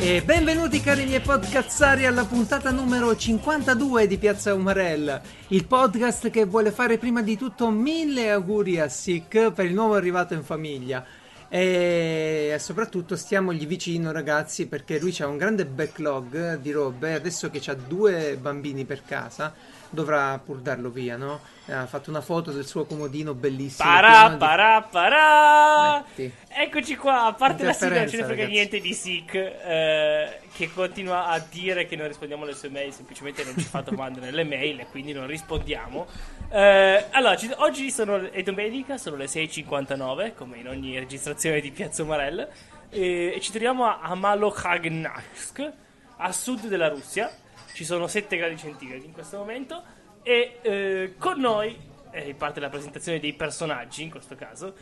E benvenuti cari miei podcazzari alla puntata numero 52 di Piazza Umarella, il podcast che vuole fare prima di tutto mille auguri a Sick per il nuovo arrivato in famiglia. E soprattutto stiamogli vicino ragazzi perché lui ha un grande backlog di robe, adesso che ha due bambini per casa dovrà pur darlo via, no? Ha fatto una foto del suo comodino bellissimo. Parà, parà, parà. Eccoci qua, a parte la sigla non ce ne frega ragazzi. niente di Sick eh, che continua a dire che non rispondiamo alle sue mail, semplicemente non ci fa domande nelle mail e quindi non rispondiamo. Eh, allora, ci- oggi sono, è domenica, sono le 6.59 come in ogni registrazione di Piazza Umarell e, e ci troviamo a Amalokhagnsk, a sud della Russia. Ci sono 7 gradi centigradi in questo momento e eh, con noi, e parte la presentazione dei personaggi in questo caso,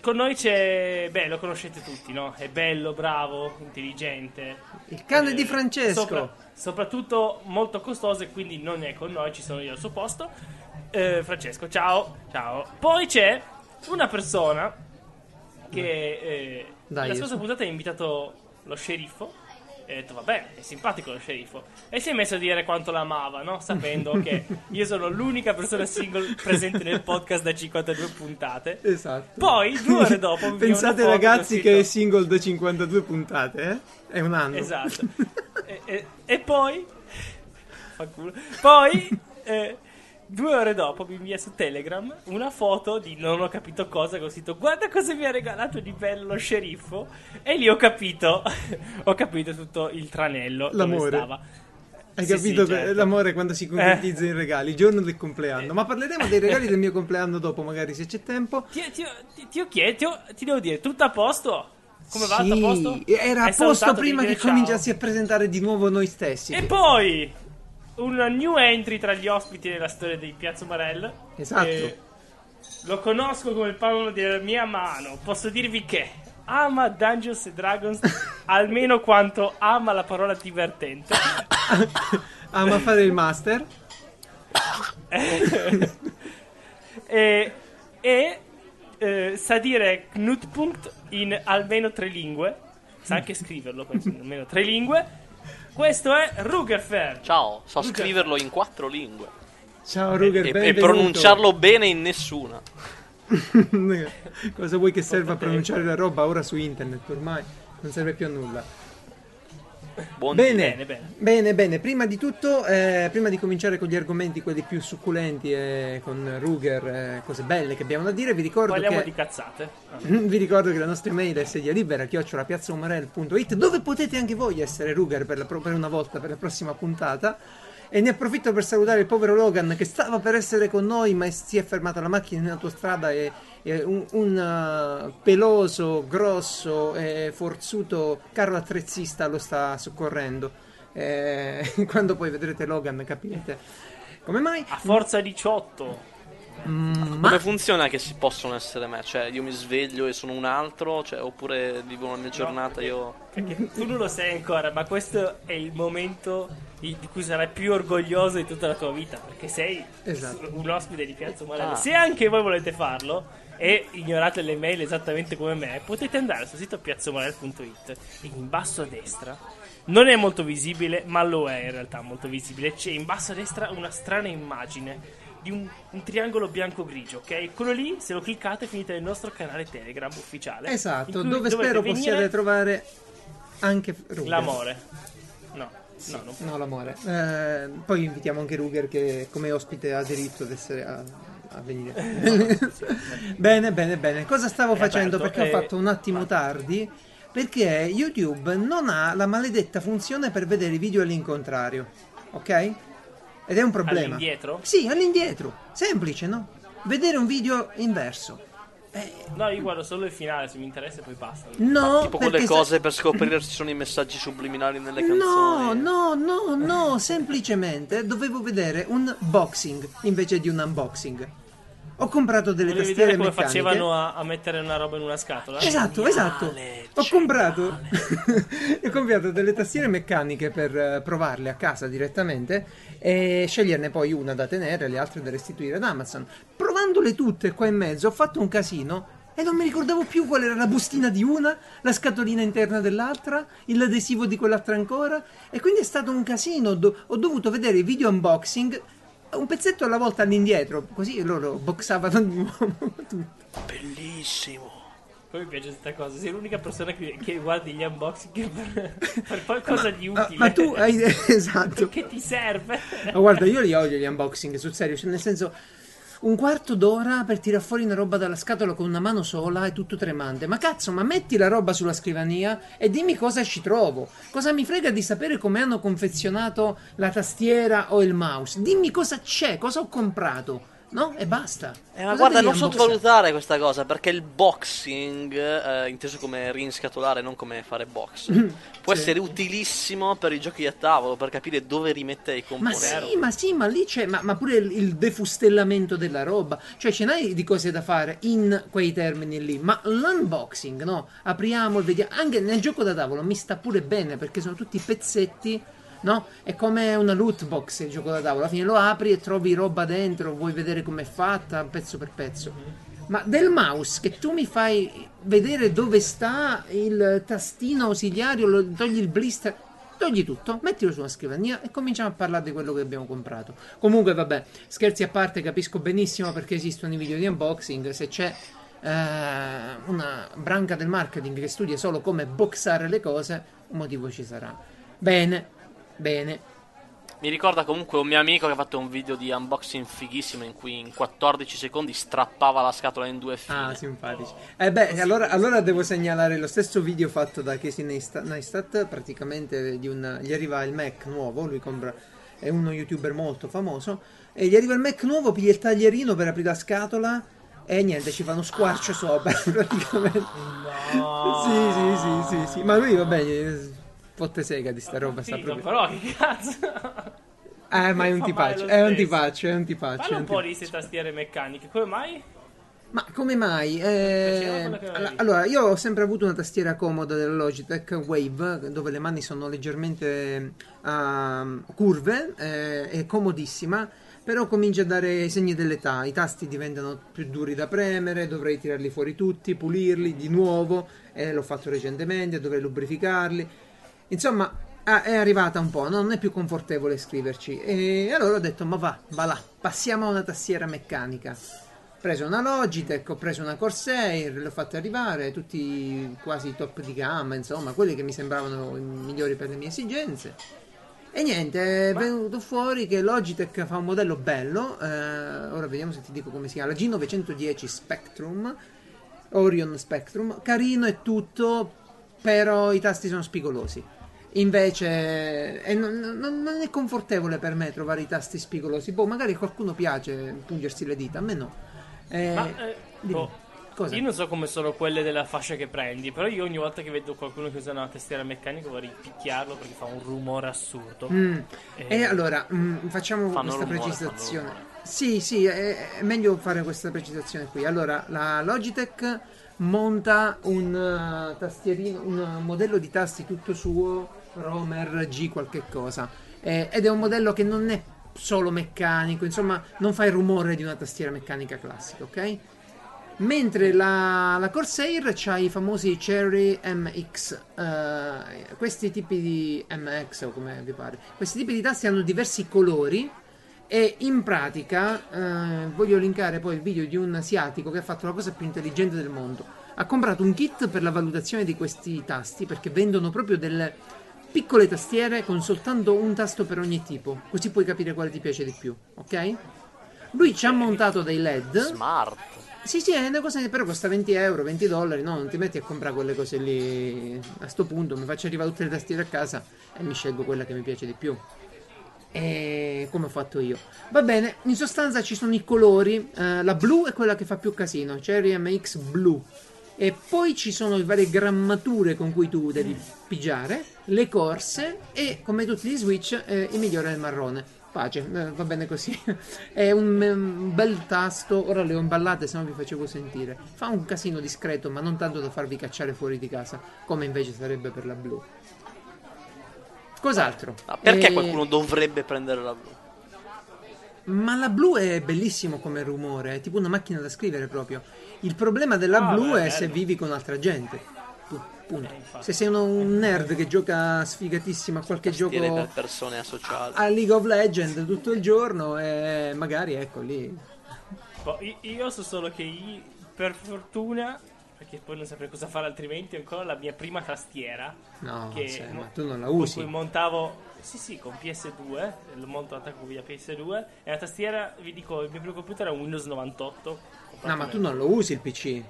con noi c'è, beh, lo conoscete tutti, no? È bello, bravo, intelligente. Il cane Eh, di Francesco. sopra- soprattutto molto costoso e quindi non è con noi, ci sono io al suo posto. Eh, Francesco, ciao, ciao. Poi c'è una persona che eh, Dai, la scorsa puntata ha invitato lo sceriffo. E ha detto, vabbè, è simpatico lo sceriffo. E si è messo a dire quanto l'amava, no? Sapendo che io sono l'unica persona single presente nel podcast da 52 puntate. Esatto. Poi, due ore dopo, Pensate ragazzi che ho che è single da 52 puntate, eh? È un anno. Esatto. e, e- e poi. Fa culo. Poi. eh, due ore dopo mi invia su Telegram una foto di non ho capito cosa. Che ho scritto: Guarda cosa mi ha regalato di bello lo sceriffo. E lì ho capito. ho capito tutto il tranello. dove L'amore. stava. Hai Sì, capito sì, certo. l'amore quando si concretizza in regali, il giorno del compleanno. Ma parleremo dei regali del mio compleanno dopo, magari se c'è tempo. Ti, ti, ti, ti ho chiesto, ti, devo dire, tutto a posto? Come va? Sì, Tutto a posto? Era a posto prima che dire cominciassi ciao? a presentare di nuovo noi stessi. E poi una new entry tra gli ospiti della storia di Piazza Marella. Esatto. Lo conosco come il palmo della mia mano. Posso dirvi che ama Dungeons and Dragons almeno quanto ama la parola divertente. Ama fare il master. e e, eh, sa dire Knutpunkt in almeno tre lingue. Sa anche scriverlo, penso, in almeno tre lingue. Questo è Rugerfer. Ciao, so Luca. scriverlo in quattro lingue Ciao Ruger, e, e pronunciarlo bene in nessuna. Cosa vuoi che serva a pronunciare la roba ora su internet? Ormai non serve più a nulla. Buon Bene, Bene, bene. bene, bene. Prima di tutto, eh, prima di cominciare con gli argomenti, quelli più succulenti e con Ruger, eh, cose belle che abbiamo da dire, vi ricordo Parliamo che... di cazzate. Ah. Vi ricordo che la nostra email è sedia libera chiocciolapiazzaumarel.it dove potete anche voi essere Ruger per, la pro- per una volta per la prossima puntata e ne approfitto per salutare il povero Logan che stava per essere con noi ma si è fermata la macchina in autostrada e, e un, un, uh, peloso, grosso e forzuto carro attrezzista lo sta soccorrendo Eh, quando poi vedrete Logan capirete come mai A forza 18. Mm, Come funziona che si possono essere me? Cioè, io mi sveglio e sono un altro? Cioè, oppure vivo la mia giornata io... Perché tu non lo sai ancora, ma questo è il momento di cui sarai più orgoglioso di tutta la tua vita. Perché sei Esatto. un ospite di Piazza Umarella. Ah. Se anche voi volete farlo e ignorate le mail esattamente come me, potete andare sul sito piazzomarel.it e in basso a destra. Non è molto visibile, ma lo è in realtà molto visibile. C'è in basso a destra una strana immagine di un, un triangolo bianco-grigio, ok? Quello lì, se lo cliccate, finite nel nostro canale Telegram ufficiale. esatto dove spero possiate trovare anche Ruger L'amore. No, no, non No, l'amore. Eh, poi invitiamo anche Ruger che come ospite ha diritto ad essere a, a venire. bene, bene, bene. Cosa stavo È facendo? aperto, Perché ho eh, fatto un attimo tardi. Perché YouTube non ha la maledetta funzione per vedere i video all'incontrario. Ok? Ed è un problema. All'indietro? Sì, all'indietro. Semplice, no? Vedere un video inverso. No, io guardo solo il finale, se mi interessa poi basta. no, Tipo quelle perché se- cose per scoprire se ci sono i messaggi subliminali nelle No, canzoni. no, no, no, semplicemente dovevo vedere un boxing invece di un unboxing. Ho comprato delle Volevi tastiere come meccaniche. facevano a, a mettere una roba in una scatola? Esatto, esatto. Ho comprato, ho comprato delle tastiere meccaniche per eh, provarle a casa direttamente e sceglierne poi una da tenere e le altre da restituire ad Amazon. Provandole tutte qua in mezzo, ho fatto un casino e non mi ricordavo più qual era la bustina di una, la scatolina interna dell'altra, l'adesivo di quell'altra ancora e quindi è stato un casino. Do- ho dovuto vedere i video unboxing un pezzetto alla volta all'indietro, così loro boxavano di nuovo tutto. Bellissimo. Poi mi piace questa cosa. Sei l'unica persona che, che guardi gli unboxing per, per qualcosa di Ma, utile. ma tu hai esatto. Che ti serve? Ma guarda, io li odio gli unboxing, sul serio, cioè nel senso un quarto d'ora per tirar fuori una roba dalla scatola con una mano sola è tutto tremante. Ma cazzo, ma metti la roba sulla scrivania e dimmi cosa ci trovo. Cosa mi frega di sapere come hanno confezionato la tastiera o il mouse? Dimmi cosa c'è, cosa ho comprato. No? E basta. Eh, ma Cosa guarda, non unboxare? sottovalutare questa cosa perché il boxing, eh, inteso come rinscatolare, non come fare box, può sì. essere utilissimo per i giochi a tavolo, per capire dove rimettere i Ma componenti. sì, ma sì, ma lì c'è, ma, ma pure il, il defustellamento della roba, cioè ce n'hai di cose da fare in quei termini lì, ma l'unboxing, no? Apriamo vediamo, anche nel gioco da tavolo mi sta pure bene perché sono tutti pezzetti, no? È come una loot box il gioco da tavolo, alla fine lo apri e trovi roba dentro, vuoi vedere com'è fatta, pezzo per pezzo. Ma del mouse che tu mi fai vedere dove sta il tastino ausiliario, lo- togli il blister, togli tutto, mettilo sulla scrivania e cominciamo a parlare di quello che abbiamo comprato. Comunque, vabbè, scherzi a parte, capisco benissimo perché esistono i video di unboxing. Se c'è eh, una branca del marketing che studia solo come boxare le cose, un motivo ci sarà. Bene, bene. Mi ricorda comunque un mio amico che ha fatto un video di unboxing fighissimo in cui in 14 secondi strappava la scatola in due file. Ah, simpatici. Eh beh, allora, allora devo segnalare lo stesso video fatto da Casey Neistat, Neistat, praticamente di un, gli arriva il Mac nuovo, lui compra, è uno youtuber molto famoso, e gli arriva il Mac nuovo, piglia il taglierino per aprire la scatola e niente, ci fa uno squarcio sopra, praticamente. No. Sì, sì, sì, sì, sì, ma lui va bene, fotte sega di sta roba, sta Figo, proprio... però che cazzo. Eh, ma è un tipaccio, è un tipaccio, è un tipaccio. Parla un po' di queste tastiere meccaniche. Come mai? Ma come mai? Eh, allora, io ho sempre avuto una tastiera comoda della Logitech Wave, dove le mani sono leggermente ehm, curve, eh, è comodissima, però comincia a dare i segni dell'età, i tasti diventano più duri da premere, dovrei tirarli fuori tutti, pulirli di nuovo, e l'ho fatto recentemente, dovrei lubrificarli. Insomma, ah, è arrivata un po', no? non è più confortevole scriverci. E allora ho detto, ma va, va là, passiamo a una tastiera meccanica. Ho preso una Logitech, ho preso una Corsair, le ho fatte arrivare, tutti quasi top di gamma, insomma, quelli che mi sembravano i migliori per le mie esigenze. E niente, è venuto fuori che Logitech fa un modello bello, eh, ora vediamo se ti dico come si chiama, la G910 Spectrum, Orion Spectrum, carino e tutto, però i tasti sono spigolosi. Invece e non, non- non è confortevole per me trovare i tasti spigolosi. Boh, magari a qualcuno piace pungersi le dita, a me no. Eh, Ma, eh, boh? Io non so come sono quelle della fascia che prendi, però io ogni volta che vedo qualcuno che usa una tastiera meccanica vorrei picchiarlo perché fa un rumore assurdo. Mm. Eh, E allora mm, facciamo questa rumore, precisazione. Sì, sì, è, è meglio fare questa precisazione qui. Allora, la Logitech monta un uh, tastierino, un modello di tasti tutto suo, Romer G qualche cosa. Eh, ed è un modello che non è solo meccanico, insomma, non fa il rumore di una tastiera meccanica classica, ok? Mentre la, la Corsair ha i famosi Cherry MX, eh, questi tipi di MX o come vi pare, questi tipi di tasti hanno diversi colori e in pratica eh, voglio linkare poi il video di un asiatico che ha fatto la cosa più intelligente del mondo. Ha comprato un kit per la valutazione di questi tasti perché vendono proprio delle piccole tastiere con soltanto un tasto per ogni tipo, così puoi capire quale ti piace di più, ok? Lui ci ha montato dei LED. Smart. Sì, sì, è una cosa che però costa 20 euro, 20 dollari, no? Non ti metti a comprare quelle cose lì. A sto punto mi faccio arrivare tutte le tastiere a casa e mi scelgo quella che mi piace di più. E come ho fatto io. Va bene, in sostanza ci sono i colori. eh, la blu è quella che fa più casino, Cherry MX blu. E poi ci sono le varie grammature con cui tu devi pigiare, le corse e come tutti gli switch eh, il migliore è il marrone. Pace, eh, va bene così. È un, un bel tasto. Ora le ho imballate, se no vi facevo sentire. Fa un casino discreto, ma non tanto da farvi cacciare fuori di casa, come invece sarebbe per la blu. Cos'altro? Ma perché Eh, qualcuno dovrebbe prendere la blu? Ma la blu è bellissimo come rumore, è tipo una macchina da scrivere proprio. Il problema della Ah, blu beh, è se bello. vivi con altra gente. Pu- punto. Eh, infatti. se sei uno- un nerd che gioca sfigatissimo a qualche gioco per persone associate. a League of Legends tutto il giorno e magari ecco lì. Boh, io, so solo che io, per fortuna, perché poi non saprei cosa fare altrimenti, ho ancora la mia prima tastiera. No, che sì, mo- ma tu non la con usi. cui montavo, sì sì, con PS2, lo monto attacco via PS2, e la tastiera, vi dico, il mio primo computer era un Windows 98. No, ma tu non lo usi il PC.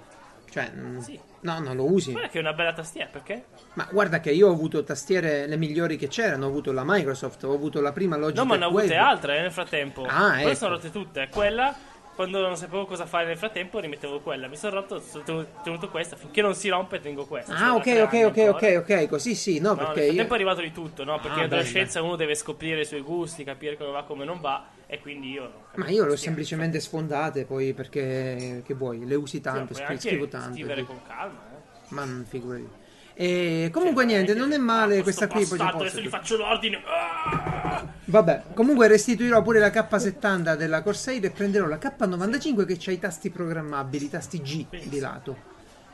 Cioè, mm, Sì. no, non lo usi. Guarda che è una bella tastiera, perché? Ma guarda che io ho avuto tastiere le migliori che c'erano. Ho avuto la Microsoft, ho avuto la prima Logitech No, ma ne ho avute altre eh, nel frattempo. Ah, Quelle ecco. sono rotte tutte. Quella, quando non sapevo cosa fare nel frattempo, rimettevo quella. Mi sono rotto, sono tenuto, questa. Finché non si rompe, tengo questa. Ah, Sono ok, ok, ok, ok, ok. Così sì, no, No, perché nel io. frattempo è arrivato di tutto, no? Perché Ah, l'adolescenza uno deve scoprire i suoi gusti, capire come va, come non va. E quindi io. non Ma io l'ho semplicemente sfondate poi perché che vuoi, le usi tanto, Sì, scri- scrivo tanto. scrivere con calma, eh. Ma non figurati. E comunque Cioè, niente, non è male questa qui poi adesso gli faccio l'ordine. Ah! Vabbè, comunque restituirò pure la K70 della Corsair e prenderò la K95 che ha i tasti programmabili, i tasti G di lato.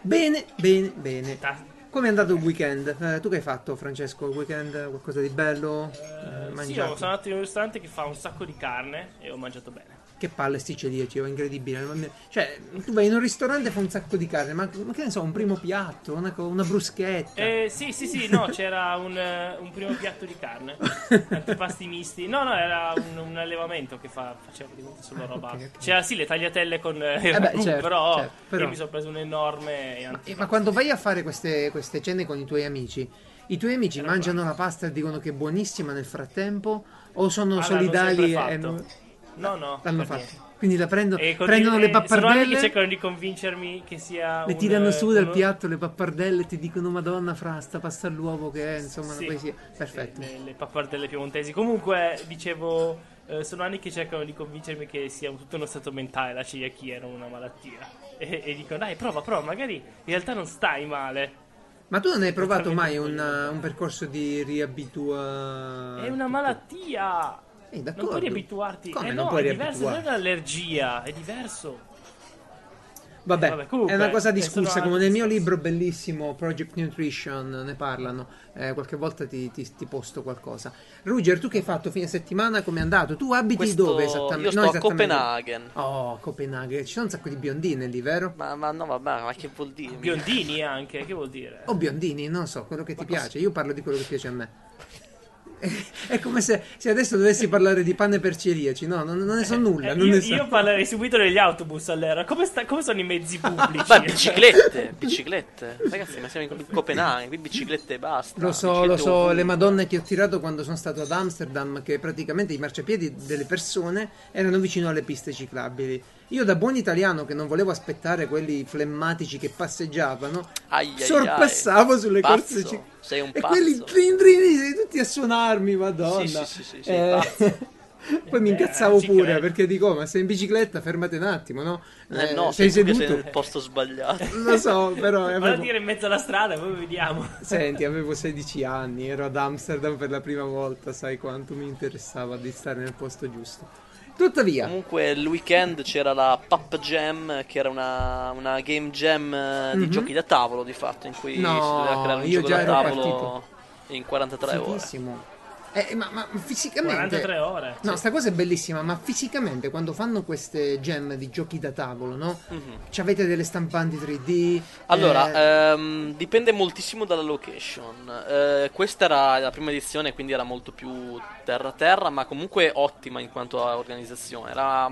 Bene, bene, bene. Ta- Come è andato il weekend? Eh, tu che hai fatto, Francesco? Il weekend qualcosa di bello? Eh, Sì, sono andato in un ristorante che fa un sacco di carne e ho mangiato bene. Che palle sti celiaci, oh, incredibile. Ma Cioè, tu vai in un ristorante e fa un sacco di carne, ma, ma che ne so, un primo piatto, una, una bruschetta. Eh, sì, sì, sì, no, c'era un, un primo piatto di carne, antipasti misti. No, no, era un, un allevamento che fa, faceva praticamente solo roba. ok, ok. C'era sì le tagliatelle con eh, Eh beh, certo, però, certo, però- io mi sono preso un enorme antipasto. ma quando vai a fare queste, queste cene con i tuoi amici, i tuoi amici Era mangiano la pasta e dicono che è buonissima nel frattempo? O sono Ah, l'hanno solidali sempre e fatto. No, no, l'hanno fatto? niente. Quindi la prendo- E prendono le e Sono anni che pappardelle, cercano di convincermi che sia le un, tirano su dal uno- piatto le pappardelle e ti dicono Madonna fra sta pasta all'uovo che è, insomma, Sì, una poesia. Perfetto. sì, le, le pappardelle piemontesi. Comunque, dicevo, eh, sono anni che cercano di convincermi che sia tutto uno stato mentale, la celiachia non una malattia. E, e dicono, dai, prova, prova, magari in realtà non stai male. Ma tu non hai provato mai Totalmente un, quello. un percorso di riabitua? È una malattia. Eh, Non puoi riabituarti. Come eh non no, puoi è diverso, non è un'allergia, è diverso. Vabbè, Eh, vabbè, comunque, è una cosa eh, discussa, come nel mio libro bellissimo Project Nutrition ne parlano, Eh, qualche volta ti, ti- ti posto qualcosa. Ruger, tu che hai fatto fine settimana, come è andato? Tu abiti Questo- dove esattamente? Io sto No, a. Copenaghen. Oh, Copenaghen, ci sono un sacco di biondine lì, vero? Ma, ma no, vabbè, ma che vuol dire? Biondini anche, che vuol dire? O biondini, non so, quello che ti piace, io parlo di quello che piace a me. È come se, se adesso dovessi parlare di pane per celiaci, no, non, non ne so nulla. Eh, non io, ne so. io parlerei subito degli autobus allora. Come, sta- come sono i mezzi pubblici? Beh, biciclette, biciclette. Ragazzi, ma siamo in Copenaghen, qui biciclette e basta. Lo so, lo so, ovunque. le madonne che ho tirato quando sono stato ad Amsterdam, che praticamente i marciapiedi delle persone erano vicino alle piste ciclabili. Io da buon italiano che non volevo aspettare quelli flemmatici che passeggiavano, Ai, ai, sorpassavo ai. sulle Pazzo, corse ciclabili. sei un E pazzo. quelli trin trin, sei tutti a suonarmi, madonna. Sì, sì, sì, sì, Eh, pazzo. Poi mi Eh, incazzavo ci pure credo. perché dico, "Oh, ma sei in bicicletta, fermate un attimo, no? Eh, Eh, no, sei seduto. sei nel posto sbagliato. Lo so, però Vado a avevo... dire in mezzo alla strada e poi vediamo. Senti, avevo 16 anni, ero ad Amsterdam per la prima volta, sai quanto mi interessava di stare nel posto giusto. Tuttavia, Comunque il weekend c'era la Pup Jam, che era una, una game jam eh, di Mhm. giochi da tavolo di fatto, in cui No, si doveva creare un io gioco da tavolo in 43 ore. Fighissimo. Eh, ma, ma fisicamente... 43 ore. No, sta cosa è bellissima, ma fisicamente quando fanno queste gem di giochi da tavolo, no? Mhm. Ci avete delle stampanti 3D? Allora, eh, ehm, dipende moltissimo dalla location. Eh, questa era la prima edizione, quindi era molto più terra-terra, ma comunque ottima in quanto a organizzazione. Era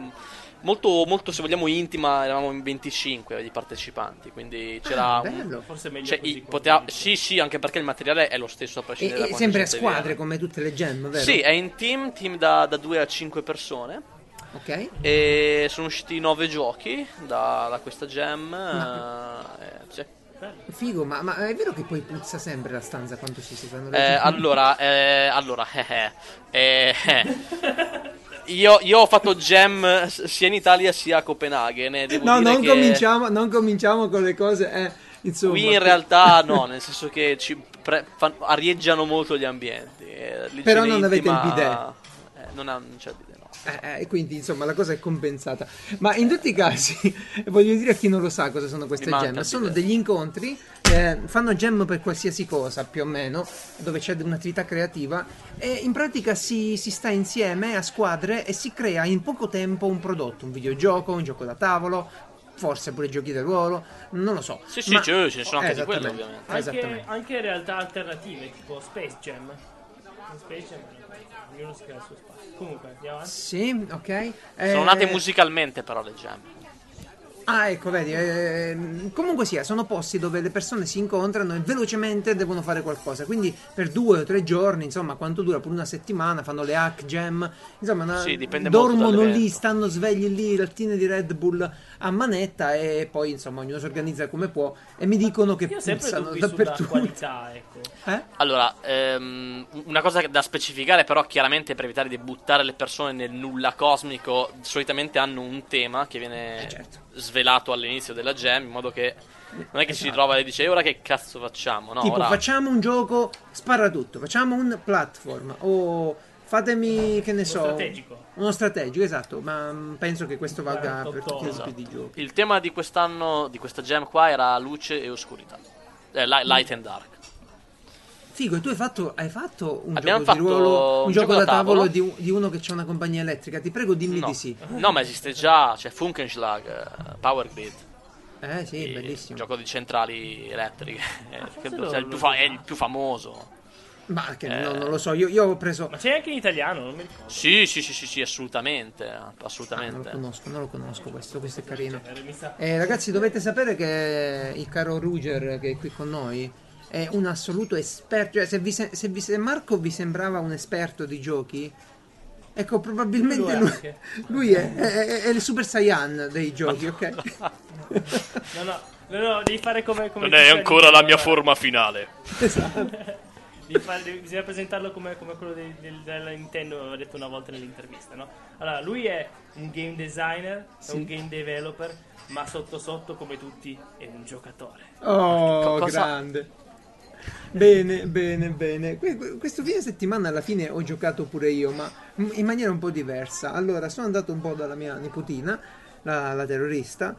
molto, molto, se vogliamo, intima, eravamo in 25 di partecipanti, quindi c'era... ah, un- bello. Forse meglio cioè, così. poteva- sì, sì, anche perché il materiale è lo stesso a E, prescindere da e sempre a squadre viene. come tutte le gem, vero? Sì, è in team, team da, da 2 a 5 persone. Ok. E sono usciti 9 giochi da, da questa gem. eh, eh, sì. Figo, ma, ma è vero che poi puzza sempre la stanza quando si, si fanno le Eh, allora, eh, allora, eh, eh, eh. Io, io ho fatto jam sia in Italia sia a Copenaghen. e devo No, non che cominciamo, non cominciamo con le cose. Eh, insomma, Qui in realtà no, nel senso che ci pre- fan- arieggiano molto gli ambienti. eh, Però non avete il bidet. eh, non, ha, non c'è il bidet. Eh, eh, quindi insomma la cosa è compensata. Ma in tutti i casi, voglio dire a chi non lo sa cosa sono queste Mi manca gem, il sono degli incontri, eh, fanno gem per qualsiasi cosa più o meno, dove c'è un'attività creativa e in pratica si, si sta insieme a squadre e si crea in poco tempo un prodotto, un videogioco, un gioco da tavolo. Forse pure giochi del ruolo, non lo so. Sì, sì, Ma- ce ne sono anche di quello, ovviamente. Anche, anche realtà alternative, tipo Space Jam. Space Jam ognuno si crea il suo spazio. Comunque, andiamo avanti. Sì, ok. Sono Eh, nate musicalmente però le jam. Ah, ecco, vedi, ehm, comunque sia, sono posti dove le persone si incontrano e velocemente devono fare qualcosa. Quindi per due o tre giorni, insomma, quanto dura? Per una settimana, fanno le hack jam. Insomma, una- Sì, dipende molto dormono lì, stanno svegli lì, lattine di Red Bull a manetta e poi, insomma, ognuno si organizza come può. E mi dicono che sulla dappertutto. qualità, ecco. Eh? Allora, ehm, una cosa da specificare però chiaramente per evitare di buttare le persone nel nulla cosmico, solitamente hanno un tema che viene Eh, certo. Svelato all'inizio della jam in modo che non è che si ritrova e dice "E ora che cazzo facciamo?" No, tipo, ora facciamo un gioco, spara tutto, facciamo un platform o fatemi, che ne so, strategico. Uno strategico, esatto, ma mm, penso che questo valga per tutti i top. tipi di giochi. il tema di quest'anno di questa jam qua era luce e oscurità. Eh, li- light and dark. Figo, e tu hai fatto, hai fatto un Abbiamo gioco di fatto ruolo, un, un gioco, gioco da da tavolo, tavolo. di, un- di uno che c'è una compagnia elettrica. Ti prego, dimmi No. di sì. no, ma esiste già, c'è Funkenschlag, eh, Power Grid. Eh sì, il bellissimo. gioco di centrali elettriche. Eh, forse credo lo- sia il più, fa- è il più famoso. Ma che Eh. no, non lo so, io, io ho preso. Ma c'è anche in italiano, non mi ricordo. Sì, sì, sì, sì, sì, assolutamente. Ah, non lo Assolutamente. conosco, non lo conosco questo, questo è carino. Eh, Eh, ragazzi, dovete sapere che il caro Ruger che è qui con noi è un assoluto esperto. Cioè, se, vi se, se vi- se Marco vi sembrava un esperto di giochi, ecco, probabilmente Lui lui, anche. lui è, è- è il Super Saiyan dei giochi, ok? No, no, no, no, devi fare come. come Non è ancora la mia forma finale. Devi fare- devi- bisogna presentarlo come, come quello dei- del- della Nintendo, aveva detto una volta nell'intervista, no? Allora, lui è un game designer, è un game developer, ma sotto sotto, come tutti, è un giocatore. Oh, Cosa- grande. Bene, bene, bene. Que- que- Questo fine settimana alla fine ho giocato pure io, ma in maniera un po' diversa. Allora, sono andato un po' dalla mia nipotina, la, la terrorista,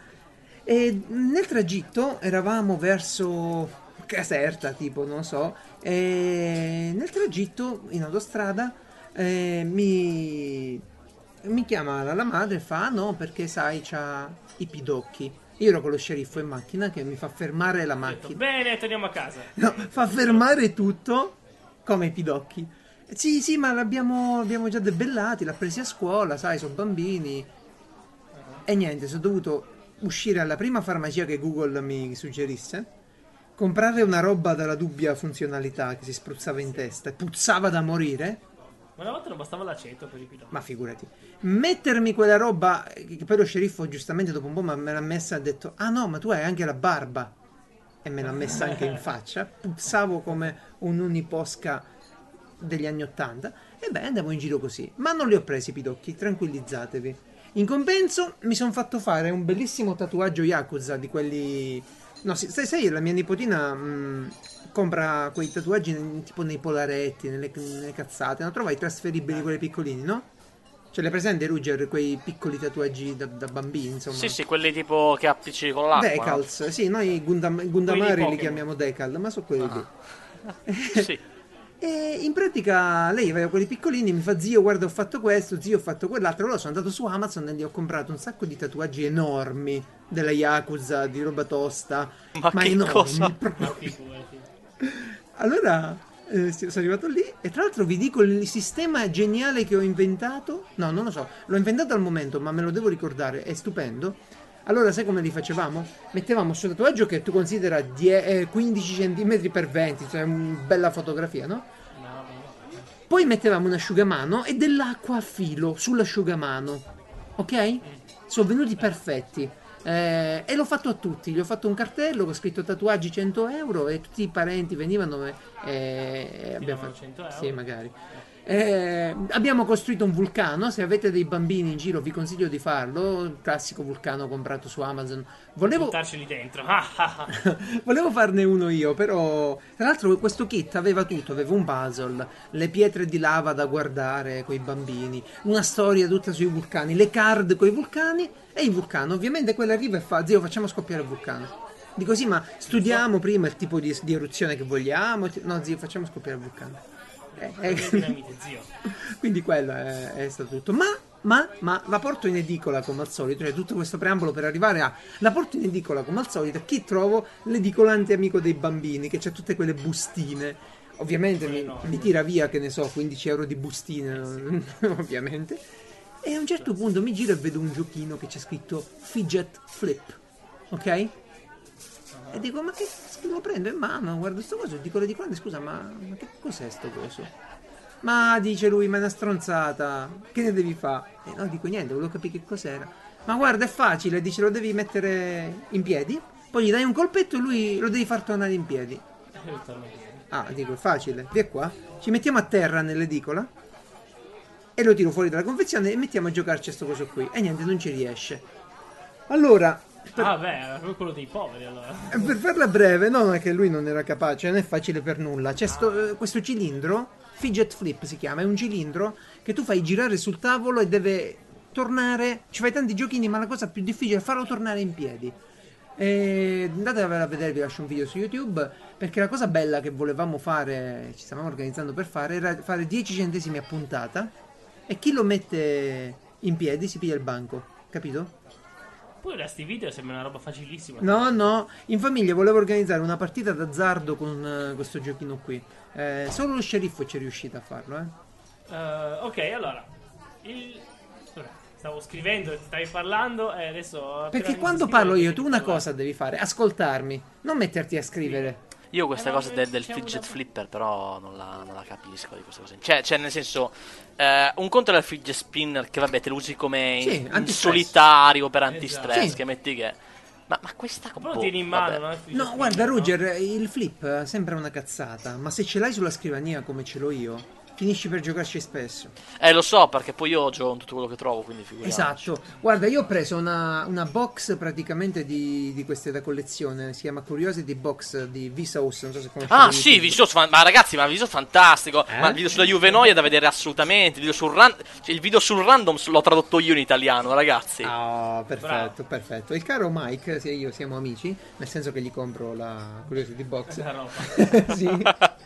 e nel tragitto eravamo verso Caserta, tipo, non so, e nel tragitto in autostrada eh, mi, mi chiama la la madre e fa, ah no, perché sai, c'ha i pidocchi. Io ero con lo sceriffo in macchina che mi fa fermare la macchina. bene, torniamo a casa. No, fa fermare tutto come i pidocchi. Sì, sì, ma l'abbiamo abbiamo già debellati, l'ha presi a scuola, sai, sono bambini. E niente, sono dovuto uscire alla prima farmacia che Google mi suggerisse, comprare una roba dalla dubbia funzionalità che si spruzzava in testa e puzzava da morire. Una volta non bastava l'aceto per i piloti. Ma figurati, mettermi quella roba che poi lo sceriffo giustamente dopo un po' me l'ha messa e ha detto: Ah no, ma tu hai anche la barba. E me l'ha messa anche in faccia. Puzzavo come un uniposca degli anni Ottanta. E beh, andavo in giro così. Ma non li ho presi i pidocchi, tranquillizzatevi. In compenso mi sono fatto fare un bellissimo tatuaggio Yakuza di quelli. No, sì, sai, sai, la mia nipotina mh, compra quei tatuaggi tipo nei polaretti, nelle, nelle cazzate. No? Trova i trasferibili, quelli piccolini, no? Ce l'hai presente, Ruger, quei piccoli tatuaggi da, da bambini, insomma? Sì, sì, quelli tipo che appiccichi con l'acqua. no? Decals, sì, noi Gundam- Gundamari li chiamiamo Decal, ma sono quelli lì. Sì. E in pratica lei aveva quelli piccolini, mi fa zio guarda ho fatto questo, zio ho fatto quell'altro, allora sono andato su Amazon e gli ho comprato un sacco di tatuaggi enormi della Yakuza, di roba tosta, Ma che enormi. Allora eh, sono arrivato lì e tra l'altro vi dico il sistema geniale che ho inventato, no non lo so, l'ho inventato al momento ma me lo devo ricordare, è stupendo. Allora sai come li facevamo? Mettevamo questo tatuaggio che tu considera die- eh, 15 cm per 20, cioè una bella fotografia, no? Poi mettevamo un asciugamano e dell'acqua a filo sull'asciugamano. Ok? Sono venuti perfetti. Eh, e l'ho fatto a tutti, gli ho fatto un cartello con scritto tatuaggi 100 euro e tutti i parenti venivano e, e- e abbiamo fatto 100 euro? Sì, magari. Eh, abbiamo costruito un vulcano. Se avete dei bambini in giro, vi consiglio di farlo. Il classico vulcano comprato su Amazon. Volevo, Buttarceli dentro. Ah, ah, ah. volevo farne uno io, però. Tra l'altro, questo kit aveva tutto: aveva un puzzle, le pietre di lava da guardare con i bambini, una storia tutta sui vulcani, le card con i vulcani e il vulcano. Ovviamente, quella arriva e fa: Zio, facciamo scoppiare il vulcano. Dico sì, ma studiamo prima il tipo di, di eruzione che vogliamo. No, zio, facciamo scoppiare il vulcano. quindi quello è, è stato tutto. Ma, ma, ma la porto in edicola come al solito. Cioè, tutto questo preambolo per arrivare a. La porto in edicola come al solito. Chi trovo l'edicolante amico dei bambini, che c'ha tutte quelle bustine. Ovviamente mi, mi tira via, che ne so, 15 euro di bustine, ovviamente. E a un certo punto mi giro e vedo un giochino che c'è scritto Fidget Flip. Ok? E dico, ma che lo prendo in mano, guardo sto coso, dico alle edicolante, scusa, ma, ma che cos'è sto coso? Ma dice lui, ma è una stronzata, che ne devi fare? E no, dico niente, volevo capire che cos'era. Ma guarda, è facile, dice, lo devi mettere in piedi, poi gli dai un colpetto e lui lo devi far tornare in piedi. Ah, dico, è facile, via qua. Ci mettiamo a terra nell'edicola e lo tiro fuori dalla confezione e mettiamo a giocarci a sto coso qui. E niente, non ci riesce. Allora, Ah, beh, era quello dei poveri allora. per farla breve, no, non è che lui non era capace, non è facile per nulla. C'è sto- eh, questo cilindro, Fidget Flip si chiama, è un cilindro che tu fai girare sul tavolo e deve tornare. Ci fai tanti giochini, ma la cosa più difficile è farlo tornare in piedi. E andatevela a vedere, vi lascio un video su YouTube. Perché la cosa bella che volevamo fare, ci stavamo organizzando per fare, era fare 10 centesimi a puntata. E chi lo mette in piedi si piglia il banco, capito? Poi da sti video sembra una roba facilissima. No, no, in famiglia volevo organizzare una partita d'azzardo con eh, questo giochino qui. Eh, solo lo sceriffo ci è riuscito a farlo, eh. Eh, ok, allora. Il... Stavo scrivendo, stavi parlando e adesso... Perché quando parlo io, tu una parlare. cosa devi fare, ascoltarmi, non metterti a scrivere. Io questa Eh, cosa del, del fidget da- flipper però non la, non la capisco di queste cose. Cioè, cioè, nel senso, eh, un conto è il fidget spinner che vabbè te lo usi come Sì, in, solitario per antistress, Sì. che metti che... Ma, ma questa... Lo boh, tieni in mano, no? No, guarda, Roger, il flip sembra una cazzata, ma se ce l'hai sulla scrivania come ce l'ho io, finisci per giocarci spesso. Eh, lo so, perché poi io gioco con tutto quello che trovo, quindi figuriamoci. Esatto, guarda, io ho preso una, una box praticamente di, di queste da collezione, si chiama Curiosity Box di Vsauce, non so se conoscete. Ah sì, fan- ma ragazzi, ma Visual fantastico. Eh? Ma il video sulla Juve Noi è da vedere assolutamente. Il video sul, ran- cioè, il video sul random l'ho tradotto io in italiano, ragazzi. Ah, perfetto, Bravo. perfetto. Il caro Mike, io siamo amici, nel senso che gli compro la Curiosity Box. La roba. sì.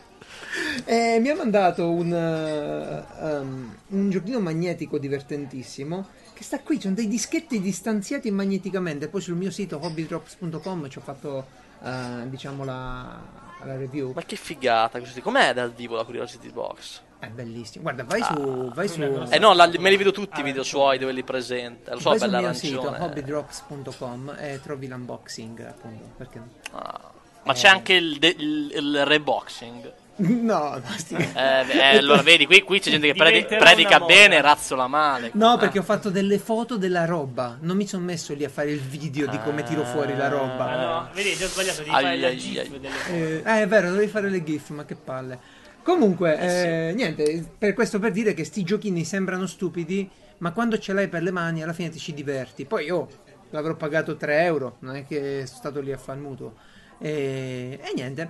E mi ha mandato un, uh, um, un giochino magnetico divertentissimo che sta qui, sono dei dischetti distanziati magneticamente. Poi sul mio sito hobbydrops.com ci ho fatto, uh, diciamo, la, la review. Ma che figata così. Com'è dal vivo la Curiosity Box? È bellissimo. Guarda, vai su... Vai su Eh no, la- me li vedo tutti i Ah, video ecco. suoi dove li presenta. Lo so, vai è sul bella mio sito hobbydrops.com e trovi l'unboxing, appunto. Perché? Ah. Ma c'è anche il, de- il- il reboxing. No, no, sti- Eh, eh, allora vedi, qui, qui c'è gente che predi- predica bene e razzola male. No, Eh. perché ho fatto delle foto della roba. Non mi sono messo lì a fare il video di come tiro fuori la Ah roba. no, vedi, già sbagliato, devi Ai, fare ai, gif ai. delle Eh, eh, è vero, dovevi fare le GIF, ma che palle. Comunque, eh, niente, per questo per dire che sti giochini sembrano stupidi, ma quando ce l'hai per le mani alla fine ti ci diverti. Poi, oh, l'avrò pagato 3 euro, non è che sono stato lì a fare il mutuo. E, e niente,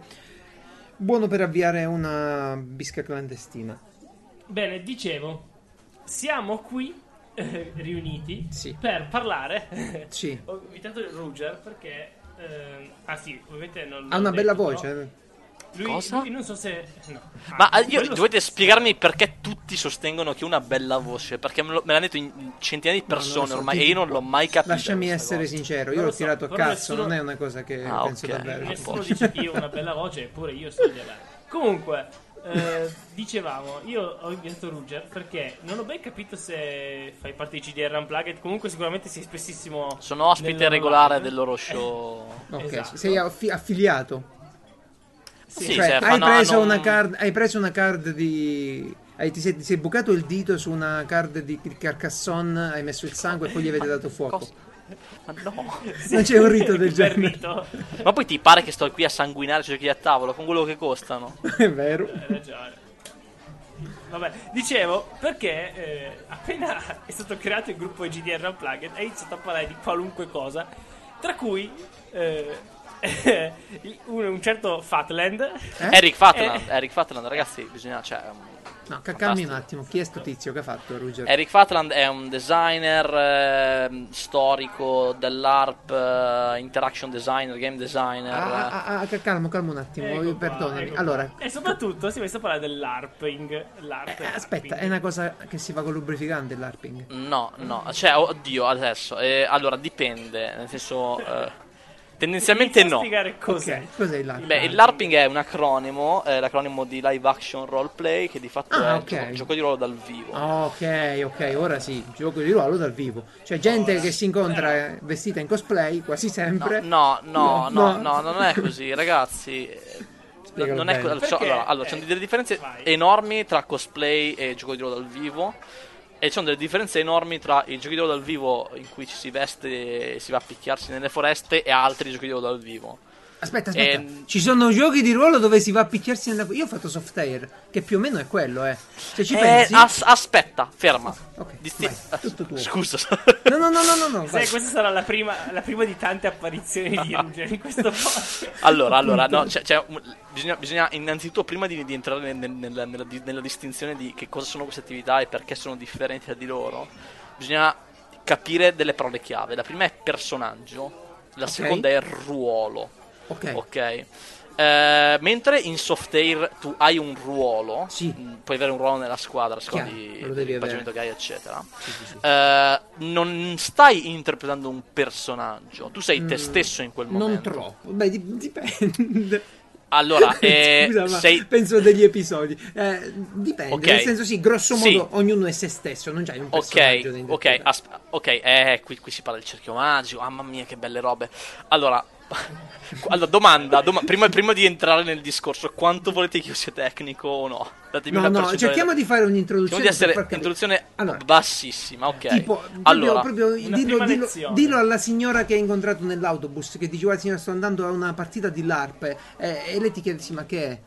buono per avviare una bisca clandestina. Bene, dicevo, siamo qui eh, riuniti Sì. per parlare. Sì. Ho invitato Ruger perché. ehm, ah, sì, ovviamente non. Ha una bella detto, voce. però eh. Lui, Cosa? lui non so se. No. Ma Ah, eh, io, dovete spiegarmi perché tutti sostengono che ho una bella voce. Perché me, lo- me l'hanno detto in in centinaia di No, persone so, ormai ti- e io non l'ho mai capito. Lasciami essere cosa. sincero, io l'ho so, tirato a cazzo, nessuno- non è una cosa che Ah, penso ok. davvero. Nessuno dice che io ho una bella voce, eppure io sto gliela. Comunque, eh, dicevamo, io ho invitato Ruger perché non ho ben capito se fai parte di CDR Unplugged. Comunque, sicuramente sei spessissimo. Sono ospite regolare del loro show. Ok, Esatto. sei affi- affiliato. Sì, cioè, se hai, preso una un- card, hai preso una card di. hai- ti, sei, ti sei bucato il dito su una card di, Carcassonne, hai messo il sangue e poi gli avete dato fuoco. Cosa- Ma no. Non c'è un rito del genere. rito. Ma poi ti pare che sto qui a sanguinare sui giochi a tavolo con quello che costano? È vero. Hai ragione. Vabbè, dicevo perché eh, appena è stato creato il gruppo GDR Unplugged hai iniziato a parlare di qualunque cosa, tra cui eh, un, un certo Fatland. Eh? Eric Fatland, Eric Fatland, ragazzi, bisogna. Cioè, um, No, ca- calmi un attimo. Chi è sto tizio che ha fatto Ruger? Eric Fatland è un designer ehm, storico dell'ARP, eh, interaction designer, game designer. Ah, ah, ah, ca- calmo, calmo un attimo, Ecco qua, perdonami. ecco qua. allora, E soprattutto si è messo a parlare dell'ARPing. L'ARP, eh, aspetta, è una cosa che si fa con lubrificante l'ARPing. No, no, cioè, oddio, adesso. eh, allora, dipende, nel senso. Eh, tendenzialmente no. Spiegare cos'è. cos'è il LARPing? Beh, il LARPing è un acronimo, è l'acronimo di live action roleplay, che di fatto Ah, è ok. gioco, gioco di ruolo dal vivo. Ok, ok, ora sì, gioco di ruolo dal vivo. Cioè, gente che si incontra eh, vestita in cosplay quasi sempre. No, no, no, No, no, no. non è così, ragazzi. Eh, Non è co- cioè, allora, allora, ci sono Eh, delle differenze vai. enormi tra cosplay e gioco di ruolo dal vivo. E ci sono delle differenze enormi tra i giochi di ruolo dal vivo in cui ci si veste e si va a picchiarsi nelle foreste e altri giochi dal vivo. Aspetta, aspetta. Ehm, Ci sono giochi di ruolo dove si va a picchiarsi nella. Io ho fatto soft air, che più o meno è quello, eh. Se ci Eh, pensi. as- aspetta, ferma. Ok, Disti- vai, tutto tuo. Scusa. No, no, no, no, no, no. Sai, questa sarà la prima, la prima di tante apparizioni di Ruger in questo podcast. Allora, allora, no, c'è, c'è un- bisogna, bisogna innanzitutto, prima di, di entrare nel- nel- nella, nella di- nella distinzione di che cosa sono queste attività e perché sono differenti tra di loro, bisogna capire delle parole chiave. La prima è personaggio, la Ok. seconda è ruolo, Ok. ok? Eh, mentre in soft air tu hai un ruolo, Sì. mh, puoi avere un ruolo nella squadra, a seconda Chiaro, di equipaggiamento che hai, eccetera. Sì, sì, sì. Eh, non stai interpretando un personaggio, tu sei te Mm, stesso in quel momento. Non troppo. Beh, di- dipende. Allora, eh, Scusa, sei... penso degli episodi. Eh, dipende. Ok. Nel senso, sì, grosso Sì. modo, ognuno è se stesso, non c'hai un personaggio Ok, ok, asp- ok, eh, qui, qui si parla del cerchio magico, mamma mia che belle robe. Allora, allora domanda, doma- prima, prima di entrare nel discorso, quanto volete che io sia tecnico o no? Datemi No, una no, cerchiamo di fare Cerchiamo un'introduzione. di essere per far capire. introduzione Allora, bassissima, ok. Tipo, proprio, allora, proprio dillo, dillo- dillo alla signora che hai incontrato nell'autobus che dice guarda signora sto andando a una partita di LARP eh, e lei ti chiede sì ma che è?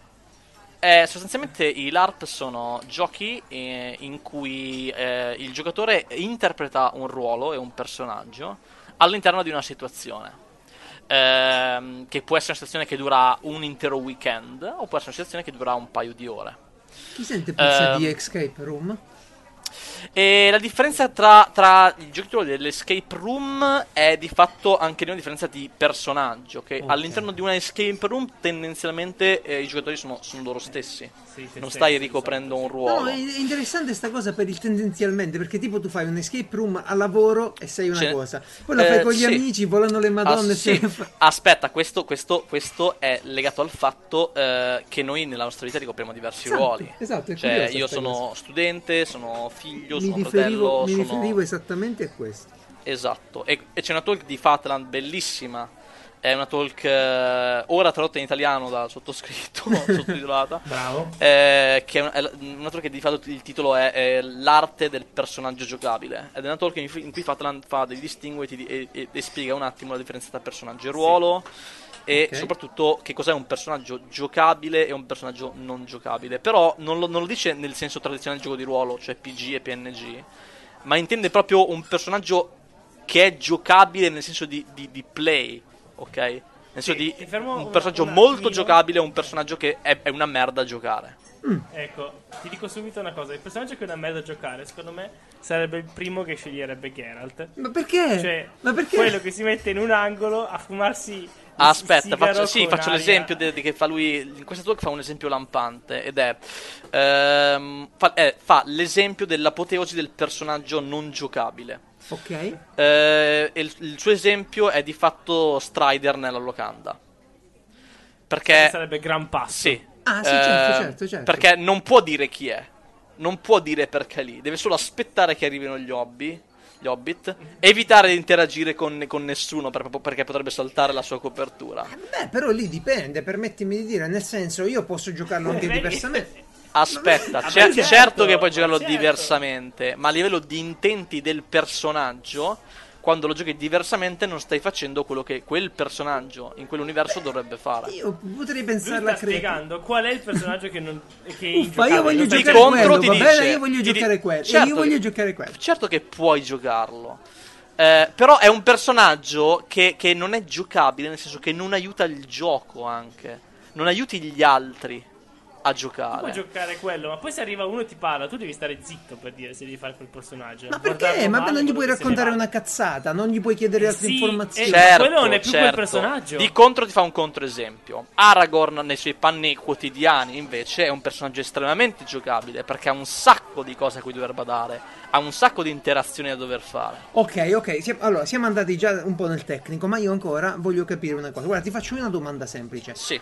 Eh, sostanzialmente i LARP sono giochi eh, in cui eh, il giocatore interpreta un ruolo e un personaggio all'interno di una situazione. Ehm, che può essere una situazione che dura un intero weekend o può essere una situazione che dura un paio di ore. Chi sente puzza Ehm. di Escape Room? E la differenza tra, tra i giochi di ruolo dell'escape room è di fatto anche una differenza di personaggio. Che Ok. all'interno di una escape room tendenzialmente eh, i giocatori sono, sono loro stessi. Sì, non stai ricoprendo un solito, ruolo. No, è interessante sta cosa per il tendenzialmente perché tipo tu fai un escape room a lavoro e sei una Ce- cosa poi lo fai eh, con gli sì. amici volano le madonne Ah, sì. se- Aspetta, questo, questo- questo è legato al fatto eh, che noi nella nostra vita ricopriamo diversi Esatto, ruoli. esatto, è Cioè, io sono cosa. studente, sono figlio, mi sono riferivo, fratello, mi sono... riferivo esattamente a questo Esatto, e, e c'è una talk di Fatland bellissima. È una talk eh, ora tradotta in italiano dal sottoscritto, sottotitolata. bravo eh, che è una, è una talk che di fatto il titolo è, è L'arte del personaggio giocabile. Ed è una talk in, in cui Fatland fa dei distinguo e, e- e- e spiega un attimo la differenza tra personaggio e ruolo. E Ok. soprattutto che cos'è un personaggio giocabile e un personaggio non giocabile. Però non lo, non lo dice nel senso tradizionale del gioco di ruolo, cioè PG e PNG, ma intende proprio un personaggio che è giocabile nel senso di, di- di play, ok? Nel senso Sì, di un un- personaggio un molto attimino. giocabile e un personaggio che è, è una merda a giocare. Ecco, ti dico subito una cosa: il personaggio che è una merda a giocare, secondo me, sarebbe il primo che sceglierebbe Geralt. ma perché? Cioè, ma perché? quello che si mette in un angolo a fumarsi. Il Aspetta, faccio, sì, faccio l'esempio de- di che fa lui. In questa talk fa un esempio lampante ed è. ehm, fa, eh, fa l'esempio dell'apoteosi del personaggio non giocabile. ok Eh, il, il suo esempio è di fatto Strider nella locanda. Perché. sarebbe gran passo. Sì. Ah, sì, Eh, certo, certo, certo. Perché non può dire chi è. Non può dire perché è lì. Deve solo aspettare che arrivino gli hobby. Gli hobbit. Evitare di interagire con, con nessuno per- perché potrebbe saltare la sua copertura. Beh, però lì dipende, permettimi di dire, nel senso io posso giocarlo anche diversamente. Aspetta, cer- certo, certo che puoi giocarlo certo. diversamente, ma a livello di intenti del personaggio, quando lo giochi diversamente non stai facendo quello che quel personaggio in quell'universo dovrebbe fare. Io potrei pensarla creativa. spiegando qual è il personaggio che non che Uffa, io voglio giocare quello, ti dice, bene? Io voglio ti di- giocare quello. certo io voglio che- giocare quello. Certo che puoi giocarlo. Eh, però è un personaggio che, che non è giocabile, nel senso che non aiuta il gioco anche. Non aiuti gli altri a Tu giocare. puoi giocare quello, ma poi se arriva uno e ti parla, tu devi stare zitto per dire se devi fare quel personaggio. Ma perché? Ma male, non gli puoi raccontare una cazzata, non gli puoi chiedere altre Sì, informazioni. eh, Certo, quello non è più quel certo. personaggio. Di contro ti fa un controesempio. Aragorn nei suoi panni quotidiani invece è un personaggio estremamente giocabile perché ha un sacco di cose a cui dover badare, ha un sacco di interazioni da dover fare. Ok, ok, allora siamo andati già un po' nel tecnico, ma io ancora voglio capire una cosa. Guarda, ti faccio una domanda semplice. Sì,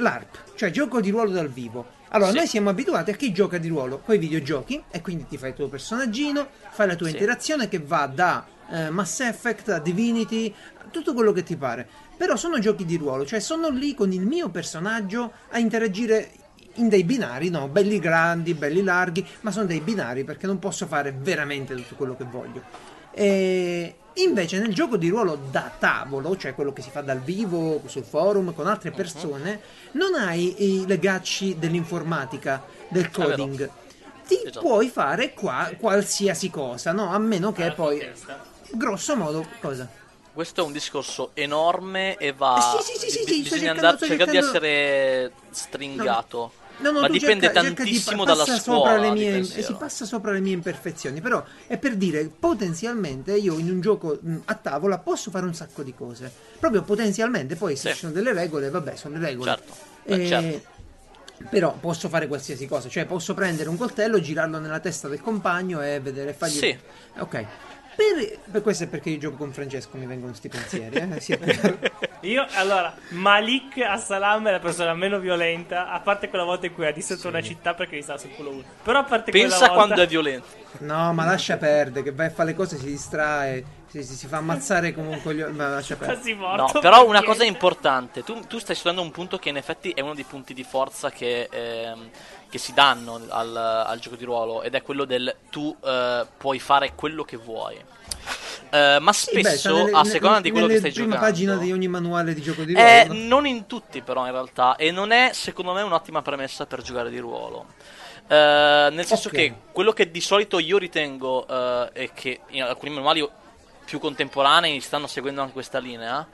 L'ARP, cioè gioco di ruolo dal vivo. Allora, Sì. noi siamo abituati a chi gioca di ruolo con i videogiochi e quindi ti fai il tuo personaggino, fai la tua Sì. interazione che va da eh, Mass Effect a Divinity, tutto quello che ti pare. Però sono giochi di ruolo, cioè sono lì con il mio personaggio a interagire in dei binari, no, belli grandi, belli larghi, ma sono dei binari perché non posso fare veramente tutto quello che voglio. E invece nel gioco di ruolo da tavolo, cioè quello che si fa dal vivo, sul forum, con altre persone, non hai i legacci dell'informatica, del vero. coding. Ti Esatto. puoi fare qua qualsiasi cosa, no? A meno che poi, grosso modo, cosa? questo è un discorso enorme e va. Eh, sì, sì, sì, sì, bi- sì, sto bisogna cercando- andare, sto cercare di cercando- essere stringato. No, no, Ma tu dipende cerca- cerca di tantissimo dalla scuola. Le mie, eh, si passa sopra le mie imperfezioni, però è per dire potenzialmente io in un gioco mh, a tavola posso fare un sacco di cose. Proprio potenzialmente, poi se Sì. ci sono delle regole, vabbè, sono le regole. Certo, eh, Eh, certo. Però posso fare qualsiasi cosa, cioè posso prendere un coltello, girarlo nella testa del compagno e vedere fargli Sì. Ok. Per, per questo è perché io gioco con Francesco, mi vengono sti pensieri, eh? per- Io, allora, Malik Assalam è la persona meno violenta, a parte quella volta in cui ha distrutto una città perché gli stava sul culo uno. Però a parte Pensa quella volta... quando è violento. No, ma lascia perdere, che vai a fare le cose, si distrae, si, si- si fa ammazzare come un coglione, ma lascia perdere. quasi No, però per una cosa importante, tu, tu stai studiando un punto che in effetti è uno dei punti di forza che, ehm, che si danno al, al gioco di ruolo ed è quello del tu eh, puoi fare quello che vuoi. Eh, ma Sì, beh, spesso, nelle- a seconda di quello che nelle stai prima giocando, pagina di ogni manuale di gioco di Eh, ruolo. non in tutti però in realtà e non è secondo me un'ottima premessa per giocare di ruolo. Eh, nel senso Ok. che quello che di solito io ritengo eh, e che in alcuni manuali più contemporanei stanno seguendo anche questa linea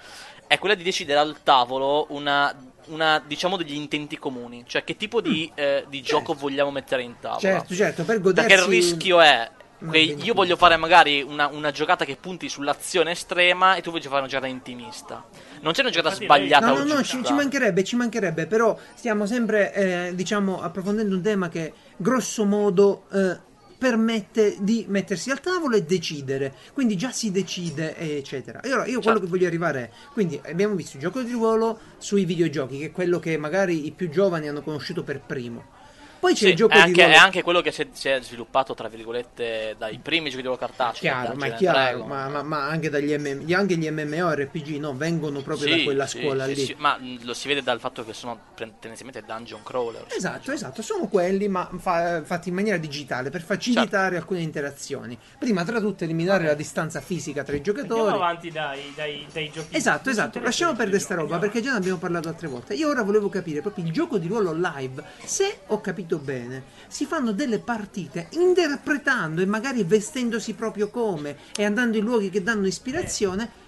è quella di decidere al tavolo una, una, diciamo degli intenti comuni, cioè che tipo di, eh, di gioco vogliamo mettere in tavola. Certo, certo, per godersi... Perché il rischio è. Io voglio fare magari una, una giocata che punti sull'azione estrema e tu vuoi fare una giocata intimista. Non c'è una giocata Infatti sbagliata No, no, no, ci, ci mancherebbe, ci mancherebbe, però stiamo sempre, eh, diciamo, approfondendo un tema che grosso modo eh, permette di mettersi al tavolo e decidere. Quindi già si decide, eccetera. E allora io quello Certo. che voglio arrivare è, quindi abbiamo visto il gioco di ruolo sui videogiochi, che è quello che magari i più giovani hanno conosciuto per primo. Poi c'è Sì, il gioco è, di anche, ruolo. è anche quello che si è, si è sviluppato, tra virgolette, dai primi giochi di ruolo cartacei. Chiaro, ma è and chiaro, ma, ma- ma anche, dagli MM anche gli MMORPG no, vengono proprio da Sì, quella sì, scuola lì. ma mh, lo si vede dal fatto che sono tendenzialmente dungeon crawler. Esatto, esatto, sono quelli ma fa- fatti in maniera digitale per facilitare Certo. alcune interazioni. Prima tra tutte eliminare la distanza fisica tra i Andiamo giocatori. avanti dai, dai, dai giochi. Esatto, esatto, lasciamo perdere sta roba andiamo. perché già ne abbiamo parlato altre volte. Io ora volevo capire proprio il gioco di ruolo live, se ho capito bene, si fanno delle partite interpretando e magari vestendosi proprio come e andando in luoghi che danno ispirazione.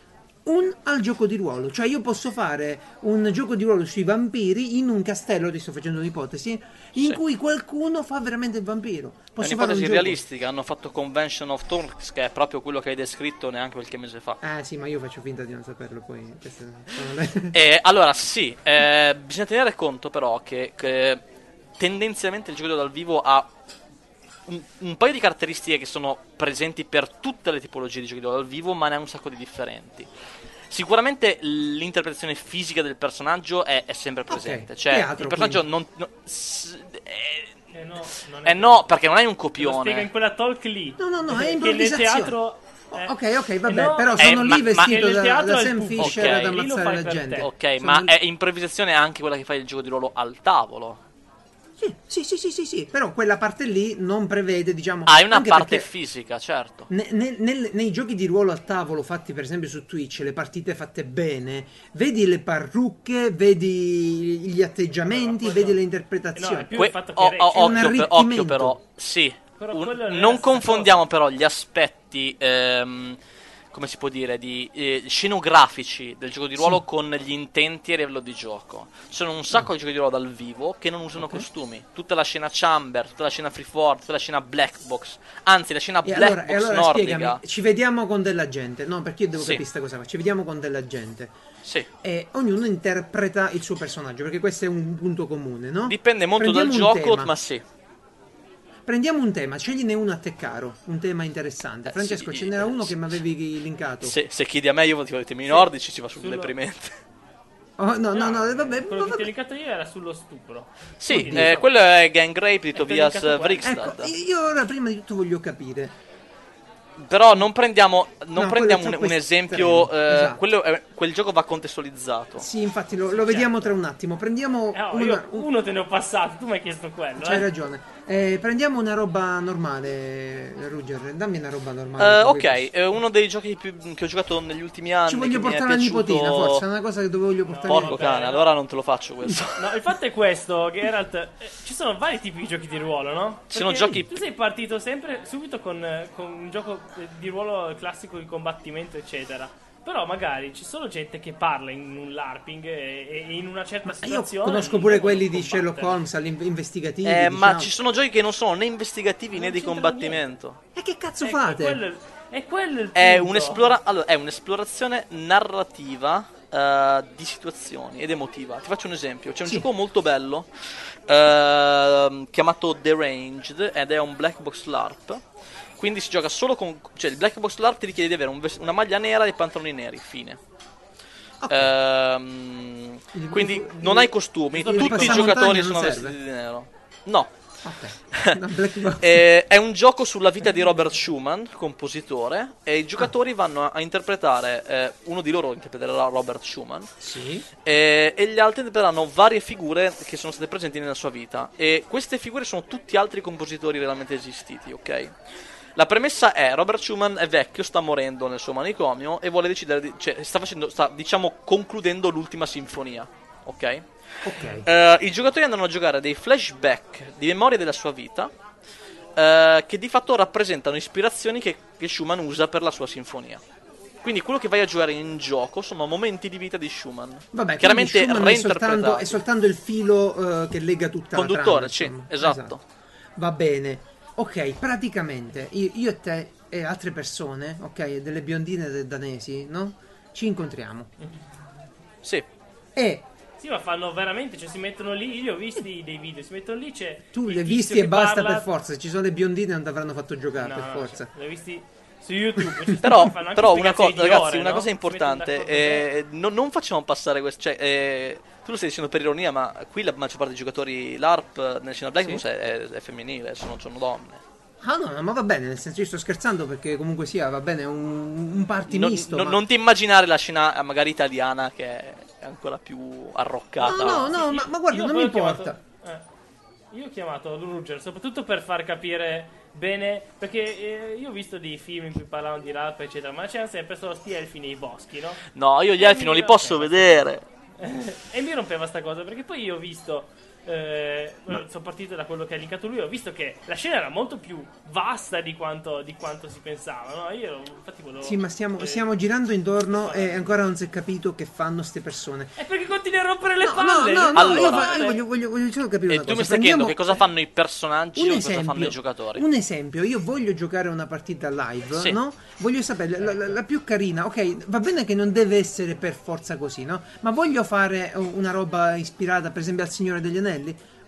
Un al gioco di ruolo, cioè io posso fare un gioco di ruolo sui vampiri in un castello, ti sto facendo un'ipotesi, in Sì. cui qualcuno fa veramente il vampiro. È Posso un un'ipotesi gioco. realistica. Hanno fatto Convention of Thorns, che è proprio quello che hai descritto neanche qualche mese fa. Ah sì, ma io faccio finta di non saperlo, poi le... Eh, allora, sì, eh, bisogna tenere conto però che, che tendenzialmente il gioco dal vivo ha un, un paio di caratteristiche che sono presenti per tutte le tipologie di giochi dal vivo, ma ne ha un sacco di differenti. Sicuramente l'interpretazione fisica del personaggio è, è sempre presente. che Cioè, altro, il personaggio non. no- s- eh, Eh no, non eh no, perché non hai un Lo spiega in copione. quella talk lì. No, no, no, è Che nel improvvisazione. teatro... eh, Ok, ok, vabbè, no, però Eh, sono ma- lì ma- vestito nel da, teatro da Sam. Fisher Ok. ad ammazzare la gente. te. Ok, Sono ma lì- è improvvisazione anche quella che fa il gioco di ruolo al tavolo. Sì, sì, sì, sì, sì, sì, però quella parte lì non prevede, diciamo... Hai una anche parte fisica, certo. ne- ne- nel- nei giochi di ruolo a tavolo fatti per esempio su Twitch, le partite fatte bene, vedi le parrucche, vedi gli atteggiamenti, vedi le no, interpretazioni. è più Que- il fatto che o- Rex- o- È un occhio, però, sì. Però Un- quello non è confondiamo cosa. però gli aspetti, ehm, come si può dire, di eh, scenografici del gioco di ruolo Sì. con gli intenti a livello di gioco. Sono un sacco di giochi di ruolo dal vivo che non usano Ok. costumi. Tutta la scena chamber, tutta la scena free for, tutta la scena black box. Anzi, la scena E black allora, box allora nordica. spiegami, ci vediamo con della gente, no? Perché io devo Sì. capire questa cosa qua. Ci vediamo con della gente Sì. e ognuno interpreta il suo personaggio, perché questo è un punto comune, no? Dipende molto dal Prendiamo un gioco, tema. ma sì. Prendiamo un tema, scegliene uno a te caro, un tema interessante. Eh, Francesco, sì, ce n'era eh, uno sì. che mi avevi linkato. Se, se chiedi a me, io ti dico i temi nordici, ci va sul deprimente. Oh, no, no, no, vabbè, Quello che ti ho vabbè. linkato io era sullo stupro. Sì, eh, quello è Gang Rape di Tobias. Vrigstad. Ecco, io ora prima di tutto voglio capire. Però non prendiamo, non No, prendiamo un, un esempio. eh, esatto. quello è- quel gioco va contestualizzato. Sì, infatti lo, lo vediamo tra un attimo. Prendiamo Eh, no, una, io un- uno te ne ho passato, tu mi hai chiesto quello. C'hai eh. ragione. Eh, prendiamo una roba normale, Ruger. Dammi una roba Eh, normale. ok, perché è uno dei giochi più- che ho giocato negli ultimi anni. Ci voglio portare la piaciuto- nipotina, forse. È una cosa che dove voglio portare. Porco Vabbè, cane, no. allora non te lo faccio questo. No, il fatto è questo, Geralt. eh, ci sono vari tipi di giochi di ruolo, no? Ci sono giochi- Tu sei partito sempre subito con, eh, con un gioco eh, di ruolo classico di combattimento, eccetera. Però magari ci sono gente che parla in un LARPing e, e in una certa Io situazione. conosco non pure quelli di combattere. Sherlock Holmes, all'in- investigativi. Eh, ma diciamo. ci sono giochi che non sono né investigativi né Non di c'entra combattimento. E che cazzo Ecco, fate? quello è- è quello il È, un'esplora- allora, è un'esplorazione narrativa eh, di situazioni ed emotiva. Ti faccio un esempio: c'è un Sì. gioco molto bello ehm, chiamato Deranged ed è un black box LARP. Quindi si gioca solo con. cioè, il black box LARP ti richiede di avere un una maglia nera e pantaloni neri. Fine. Ok. Ehm, Il- quindi il- non hai costumi, il tutti i giocatori sono serve? vestiti di nero. No, Ok. Una black box. eh, è un gioco sulla vita di Robert Schumann, compositore, e i giocatori vanno a, a interpretare, eh, uno di loro interpreterà Robert Schumann, Sì. eh, e gli altri interpreteranno varie figure che sono state presenti nella sua vita. E queste figure sono tutti altri compositori realmente esistiti, ok? La premessa è Robert Schumann è vecchio, sta morendo nel suo manicomio e vuole decidere di, cioè sta facendo sta diciamo concludendo l'ultima sinfonia, ok? Ok. Eh, I giocatori andranno a giocare dei flashback di memorie della sua vita eh, che di fatto rappresentano ispirazioni che, che Schumann usa per la sua sinfonia. Quindi quello che vai a giocare in gioco sono momenti di vita di Schumann. Vabbè, chiaramente Schumann è soltanto, è soltanto il filo eh, che lega tutta Conduttore, la sì, trama. insomma. esatto. Va bene. Ok, praticamente io, io e te e altre persone, ok, delle biondine de- danesi, no? Ci incontriamo. Sì. E Sì, ma fanno veramente, cioè si mettono lì, io li ho visti dei video, si mettono lì, c'è... tu le tizio visti e basta parla- per forza. Se ci sono le biondine non ti avranno fatto giocare No, per no, forza. cioè, li ho visti su YouTube. Però, fanno anche però una cosa, di ragazzi, ore, una no? cosa importante, eh, non, non facciamo passare questo. Cioè, eh, tu lo stai dicendo per ironia, ma qui la maggior parte dei giocatori LARP nel Cinema Black Sì. È, è- è femminile, sono, sono donne. Ah no, ma va bene, nel senso io sto scherzando perché comunque sia, va bene, un, un party Non, misto. non- ma- non ti immaginare la scena eh, magari italiana che è ancora più arroccata. No, no, no, Sì, ma, ma guarda, non mi ho chiamato- importa. eh, io ho chiamato Ruger soprattutto per far capire bene. Perché eh, io ho visto dei film in cui parlavano di rap, eccetera. Ma c'erano sempre solo sti elfi nei boschi, no? No, io gli elfi non li posso vedere. e mi rompeva sta cosa perché poi io ho visto. Eh, sono partito da quello che ha linkato lui. Ho visto che la scena era molto più vasta di quanto, di quanto si pensava. No? Io infatti volevo. Sì, ma stiamo, eh, stiamo girando intorno e ancora non si è capito che fanno ste persone. È perché continui a rompere le No, palle. no, no, no, Allora. io, fa- io voglio, voglio, voglio solo capire E una tu cosa. mi stai chiedendo Prendiamo- che cosa fanno i personaggi un o cosa fanno esempio, i giocatori? un esempio, io voglio giocare una partita live, Sì. no? Voglio sapere la, la- la più carina, ok, va bene che non deve essere per forza così, no? Ma voglio fare una roba ispirata, per esempio, al Signore degli Anelli,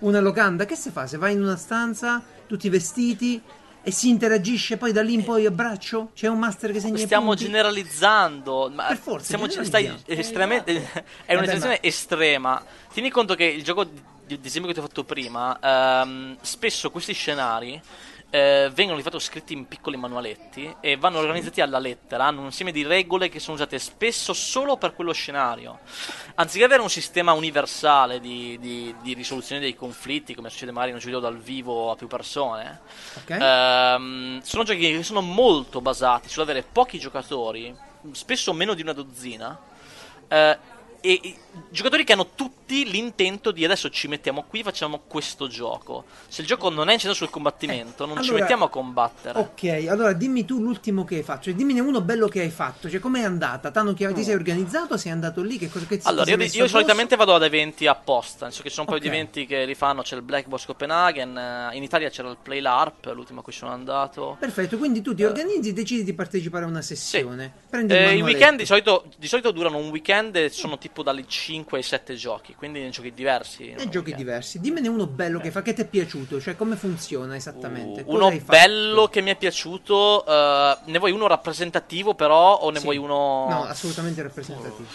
una locanda, che si fa? Se vai in una stanza, tutti vestiti e si interagisce, poi da lì in poi a braccio? C'è un master che segna i Stiamo punti? generalizzando, ma Per forza, stiamo, generalizziamo. stai estremamente, è Vabbè, un'estensione estrema. Tieni conto che il gioco di, di esempio che ti ho fatto prima, ehm, spesso questi scenari eh, vengono di fatto scritti in piccoli manualetti e vanno organizzati alla lettera, hanno un insieme di regole che sono usate spesso solo per quello scenario. Anziché avere un sistema universale di, di- di risoluzione dei conflitti, come succede magari in un gioco dal vivo a più persone, Ok? ehm, sono giochi che sono molto basati sull'avere pochi giocatori, spesso meno di una dozzina, eh, e, e giocatori che hanno tutti l'intento di adesso ci mettiamo qui, facciamo questo gioco. Se il gioco non è incentrato sul combattimento, non ci allora- mettiamo a combattere. Ok, allora dimmi tu l'ultimo che hai fatto, cioè dimmene uno bello che hai fatto, cioè com'è andata? Tanto che ti sei organizzato, sei andato lì, che cosa che ti Allora, ti io, io solitamente vado ad eventi apposta, nel senso che ci sono un paio Ok. di eventi che li fanno, c'è il Black Box Copenhagen, eh, in Italia c'era il Play LARP, l'ultimo a cui sono andato. Perfetto, quindi tu ti organizzi, decidi di partecipare a una sessione. Prendi Eh, il I weekend di solito, di solito durano un weekend e sono tipo dalle 5 ai 7 giochi, quindi giochi diversi. E un giochi diversi. Dimmene uno bello che fa, che ti è piaciuto, cioè come funziona esattamente. Uh, uno bello che mi è piaciuto, eh, ne vuoi uno rappresentativo però o ne Sì. vuoi uno... No, assolutamente rappresentativo.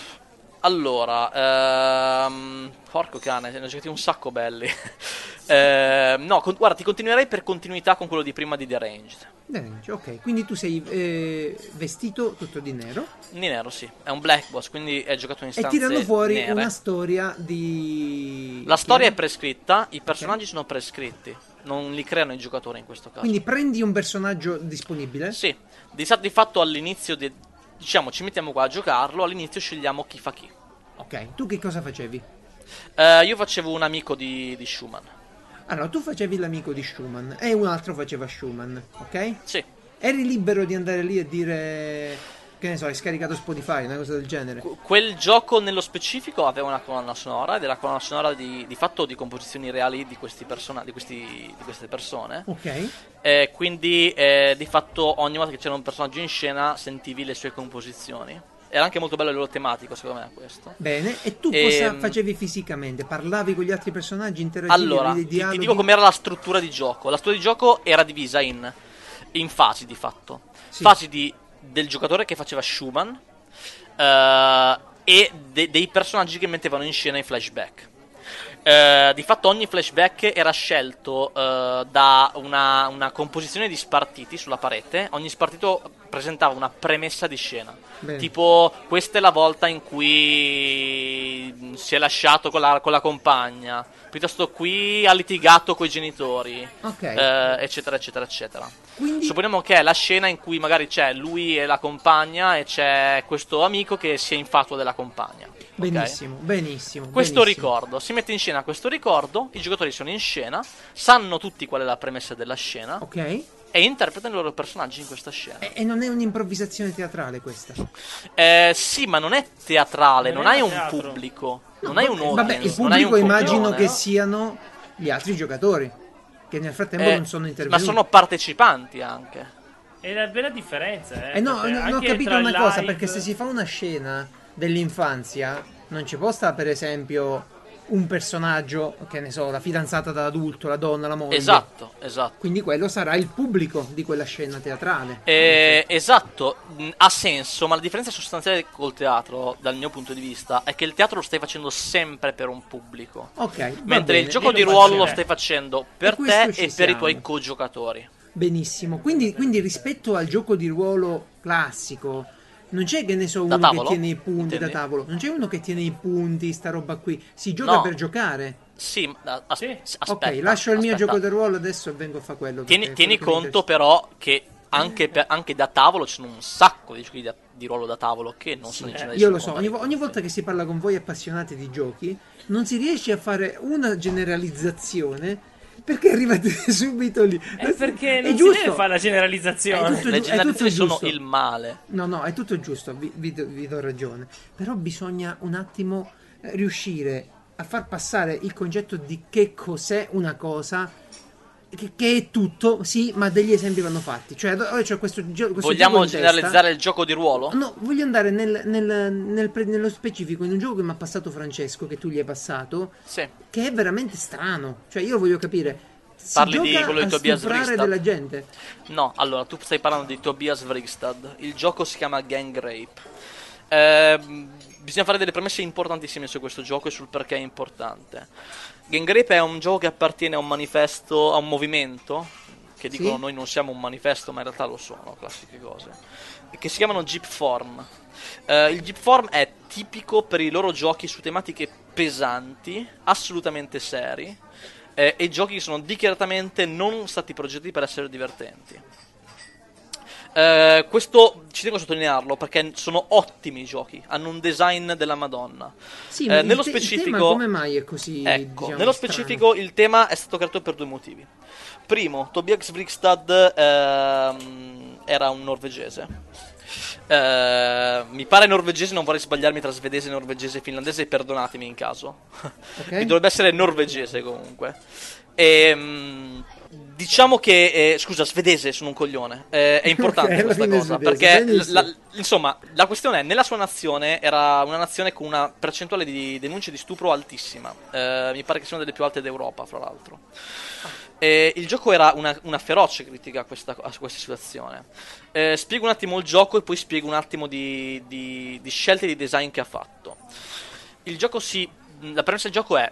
Allora, ehm, porco cane, ne ho giocati un sacco belli. Eh, no, con- guarda, ti continuerei per continuità con quello di prima di The Ranged. Range, ok, quindi tu sei eh, vestito tutto di nero Di nero, sì. È un black boss, quindi è giocato in e stanze tirano fuori nere. una storia di... La storia è prescritta, i personaggi sono prescritti. Non li creano i giocatori in questo caso. Quindi prendi un personaggio disponibile. Sì, di fatto all'inizio, di- diciamo, ci mettiamo qua a giocarlo, all'inizio scegliamo chi fa chi. Ok, tu che cosa facevi? Eh, io facevo un amico di, di Schumann. Allora, tu facevi l'amico di Schumann e un altro faceva Schumann, ok? Sì, Eri libero di andare lì e dire, che ne so, hai scaricato Spotify, una cosa del genere. Que- quel gioco nello specifico aveva una colonna sonora ed era colonna sonora di, di fatto di composizioni reali di, questi persona- di, questi- di queste persone. Ok, Eh, quindi eh, di fatto ogni volta che c'era un personaggio in scena sentivi le sue composizioni. Era anche molto bello il loro tematico, secondo me, questo. bene. E tu Ehm, cosa facevi fisicamente? Parlavi con gli altri personaggi, interagivi, Allora, avevi ti, dei ti dialoghi? dico com'era la struttura di gioco. La struttura di gioco era divisa in, in fasi di fatto. Sì. Fasi di- del giocatore che faceva Schumann eh, e de- dei personaggi che mettevano in scena i flashback. Eh, di fatto ogni flashback era scelto eh, da una, una composizione di spartiti sulla parete. Ogni spartito presentava una premessa di scena. Bene. Tipo, questa è la volta in cui si è lasciato con la, con la compagna. Piuttosto qui ha litigato con i genitori. Ok. eh, eccetera, eccetera, eccetera. Quindi, Supponiamo che è la scena in cui magari c'è lui e la compagna e c'è questo amico che si è infatua della compagna. Benissimo, benissimo. Questo benissimo. ricordo, si mette in scena questo ricordo, i giocatori sono in scena, sanno tutti qual è la premessa della scena Ok. e interpretano i loro personaggi in questa scena. E, e non è un'improvvisazione teatrale questa. Eh, sì, ma non è teatrale, Non non, è hai un teatro. pubblico, non hai un audience, Vabbè, il pubblico immagino copione, che no? siano gli altri giocatori che nel frattempo Eh, non sono ma intervenuti. sono partecipanti anche. È una bella differenza, eh. Eh no, no, non ho capito una il cosa, live- perché se si fa una scena dell'infanzia, non ci può stare per esempio un personaggio, che ne so, la fidanzata da adulto, la donna, la moglie. Esatto, esatto. Quindi quello sarà il pubblico di quella scena teatrale. Eh, esatto, mh, ha senso, ma la differenza sostanziale col teatro, dal mio punto di vista, è che il teatro lo stai facendo sempre per un pubblico. Ok, Mentre il bene. gioco e di lo ruolo lo stai facendo per te e per i siamo. tuoi co-giocatori. Benissimo. Quindi, quindi rispetto al gioco di ruolo classico, non c'è che ne so uno tavolo? che tiene i punti Intendi? da tavolo, non c'è uno che tiene i punti, sta roba qui. Si gioca No. per giocare. Sì, ma as- Sì. aspetta. ok, lascio il mio aspetta. gioco di ruolo adesso e vengo a fare quello. Tieni, tieni conto però che anche, per- anche da tavolo ci sono un sacco di giochi da- di ruolo da tavolo che non sono in genere Io lo so, ogni, vo- ogni volta che si parla con voi appassionati di giochi, non si riesce a fare una generalizzazione perché arrivate subito lì. È perché È non si giusto. deve fare la È generalizzazione. tutto Le è generalizzazioni tutto sono il male. No, no, è tutto giusto, vi, vi do, vi do ragione. Però bisogna un attimo eh, riuscire a far passare il concetto di che cos'è una cosa, che, che è tutto, sì, ma degli esempi vanno fatti. Cioè, ora c'ho questo, questo Vogliamo generalizzare il gioco di ruolo? No, voglio andare nel- nel- nel nello specifico in un gioco che mi ha passato Francesco, che tu gli hai passato, Sì. che è veramente strano. Cioè, io voglio capire. Si Parli di quello di Tobias Ristad? della gente. No, allora tu stai parlando di Tobias Vrigstad. Il gioco si chiama Gang Rape. Ehm, bisogna fare delle premesse importantissime su questo gioco e sul perché è importante. Gang Rape è un gioco che appartiene a un manifesto, a un movimento che che Sì. dicono noi non siamo un manifesto, ma in realtà lo sono, classiche cose, che si chiamano Jeep Form. Eh, il Jeep Form è tipico per i loro giochi su tematiche pesanti, assolutamente seri, eh, e giochi che sono dichiaratamente non stati progettati per essere divertenti. Eh, questo ci tengo a sottolinearlo perché sono ottimi i giochi, hanno un design della Madonna. Sì, ma il nello te- specifico- come mai è così? Ecco, diciamo, nello strano? specifico il tema è stato creato per due motivi. Primo, Tobias Vrigstad ehm, era un norvegese. Eh, mi pare norvegese, non vorrei sbagliarmi tra svedese, norvegese e finlandese, perdonatemi in caso. Ok. Mi dovrebbe essere norvegese comunque. Ehm, diciamo che, eh, scusa, svedese, sono un coglione. Eh, è importante Ok, alla questa cosa svedese, perché, la- insomma, la questione è: nella sua nazione era una nazione con una percentuale di denunce di stupro altissima. Eh, mi pare che sia una delle più alte d'Europa, fra l'altro. E il gioco era una, una feroce critica a questa, a questa situazione. Eh, spiego un attimo il gioco e poi spiego un attimo di, di- di scelte di design che ha fatto. Il gioco si. La premessa del gioco è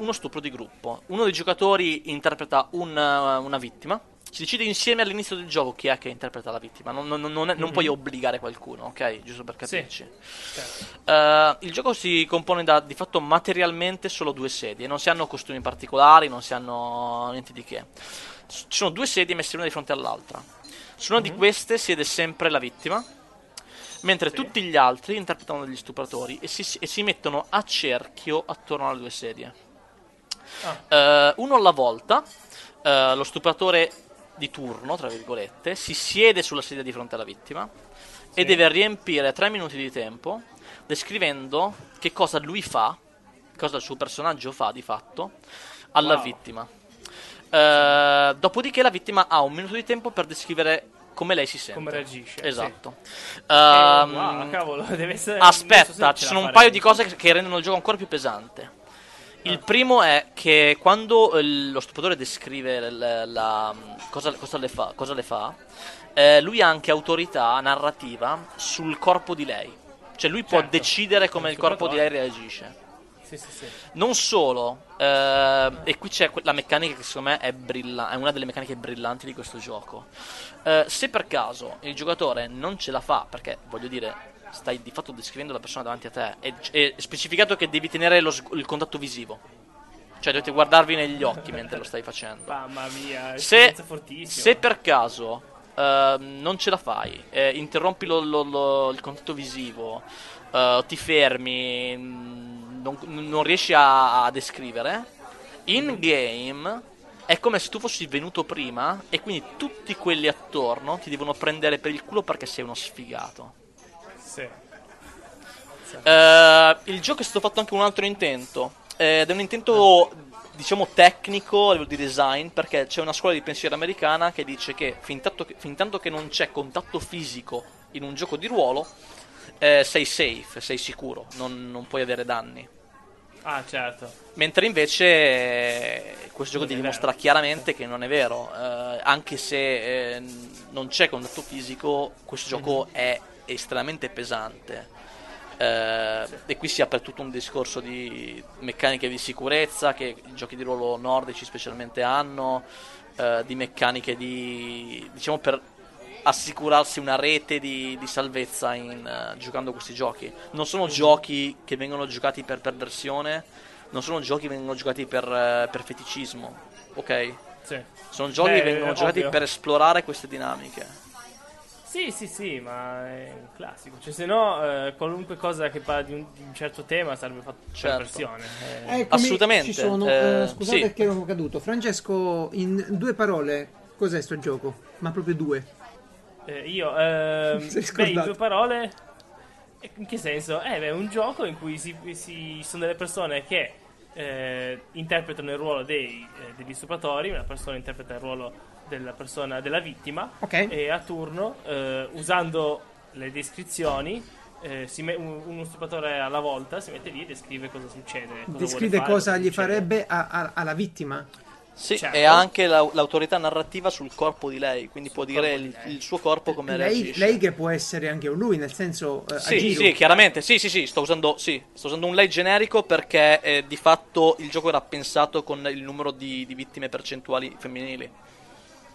uno stupro di gruppo. Uno dei giocatori interpreta un, uh, una vittima. Si decide insieme all'inizio del gioco chi è che interpreta la vittima. Non, non- non è- non puoi obbligare qualcuno, ok? Giusto per Sì. capirci. Certo. Eh, il gioco si compone da di fatto materialmente solo due sedie. Non si hanno costumi particolari, non si hanno niente di che. Ci sono due sedie messe una di fronte all'altra. Su una di queste siede sempre la vittima. Mentre tutti gli altri interpretano degli stupratori e si, e si mettono a cerchio attorno alle due sedie. Eh, uno alla volta, eh, lo stupratore di turno, tra virgolette, si siede sulla sedia di fronte alla vittima e deve riempire tre minuti di tempo descrivendo che cosa lui fa, cosa il suo personaggio fa di fatto, alla Wow. vittima. Eh, dopodiché la vittima ha un minuto di tempo per descrivere come lei si sente. Come reagisce, Esatto. Eh, Ehm, wow, cavolo, deve essere. Aspetta, ci sono un paio di cose che, che rendono il gioco ancora più pesante. Il primo è che quando eh, lo stupratore descrive l- la- cosa, cosa le fa, cosa le fa, eh, lui ha anche autorità narrativa sul corpo di lei. Cioè lui può Certo. decidere come il corpo di lei reagisce. Sì, sì, sì. Non solo, eh, e qui c'è la meccanica che secondo me è, brilla- è una delle meccaniche brillanti di questo gioco. Eh, se per caso il giocatore non ce la fa, perché voglio dire, stai di fatto descrivendo la persona davanti a te, e è specificato che devi tenere lo il contatto visivo. Cioè dovete guardarvi negli occhi mentre lo stai facendo. Mamma mia, Se, se per caso ehm, non ce la fai, eh, interrompi lo- lo- lo- il contatto visivo, eh, ti fermi, mm, non, non riesci a, a descrivere, in game è come se tu fossi venuto prima e quindi tutti quelli attorno ti devono prendere per il culo perché sei uno sfigato. Sì. Eh, il gioco è stato fatto anche con un altro intento. Ed è un intento, diciamo, tecnico a livello di design. Perché c'è una scuola di pensiero americana che dice che fin tanto che, fin tanto che non c'è contatto fisico in un gioco di ruolo, eh, sei safe, sei sicuro, non, non puoi avere danni. Ah, certo. Mentre invece eh, questo gioco ti dimostra vero. chiaramente che non è vero. eh, anche se eh, non c'è contatto fisico, questo gioco Mhm. è estremamente pesante. Eh, E qui si apre tutto un discorso di meccaniche di sicurezza che i giochi di ruolo nordici specialmente hanno, eh, di meccaniche di diciamo per assicurarsi una rete di, di salvezza in, eh, giocando questi giochi. Non sono Mhm. giochi che vengono giocati per perversione, non sono giochi che vengono giocati per, eh, per feticismo, ok? Sì. Sono giochi Beh, che vengono giocati per esplorare queste dinamiche. Sì, sì, sì, ma è un classico. Cioè, se no, eh, qualunque cosa che parla di un, di un certo tema sarebbe fatto per Certo. versione. Eh, Eccomi, Assolutamente, Ci sono, eh, eh, scusate sì. che ero caduto. Francesco, in due parole, cos'è sto gioco? Ma proprio due. eh, io, ehm, beh, in due parole, in che senso? Eh, beh, è un gioco in cui si, si- sono delle persone che eh, interpretano il ruolo dei, eh, degli stupratori, una persona interpreta il ruolo della persona, della vittima, Ok. e a turno, eh, usando le descrizioni, eh, si me- un- uno stupratore alla volta si mette lì e descrive cosa succede. cosa Descrive fare, cosa gli succede. farebbe a- a- alla vittima. Sì, Certo. e ha anche la- l'autorità narrativa sul corpo di lei, quindi può dire il, il suo corpo come Lei, reagisce. lei che può essere anche un lui, nel senso eh, Sì, sì, chiaramente, sì, sì, sì, sto usando, sì, sto usando un lei generico perché eh, di fatto il gioco era pensato con il numero di, di vittime percentuali femminili.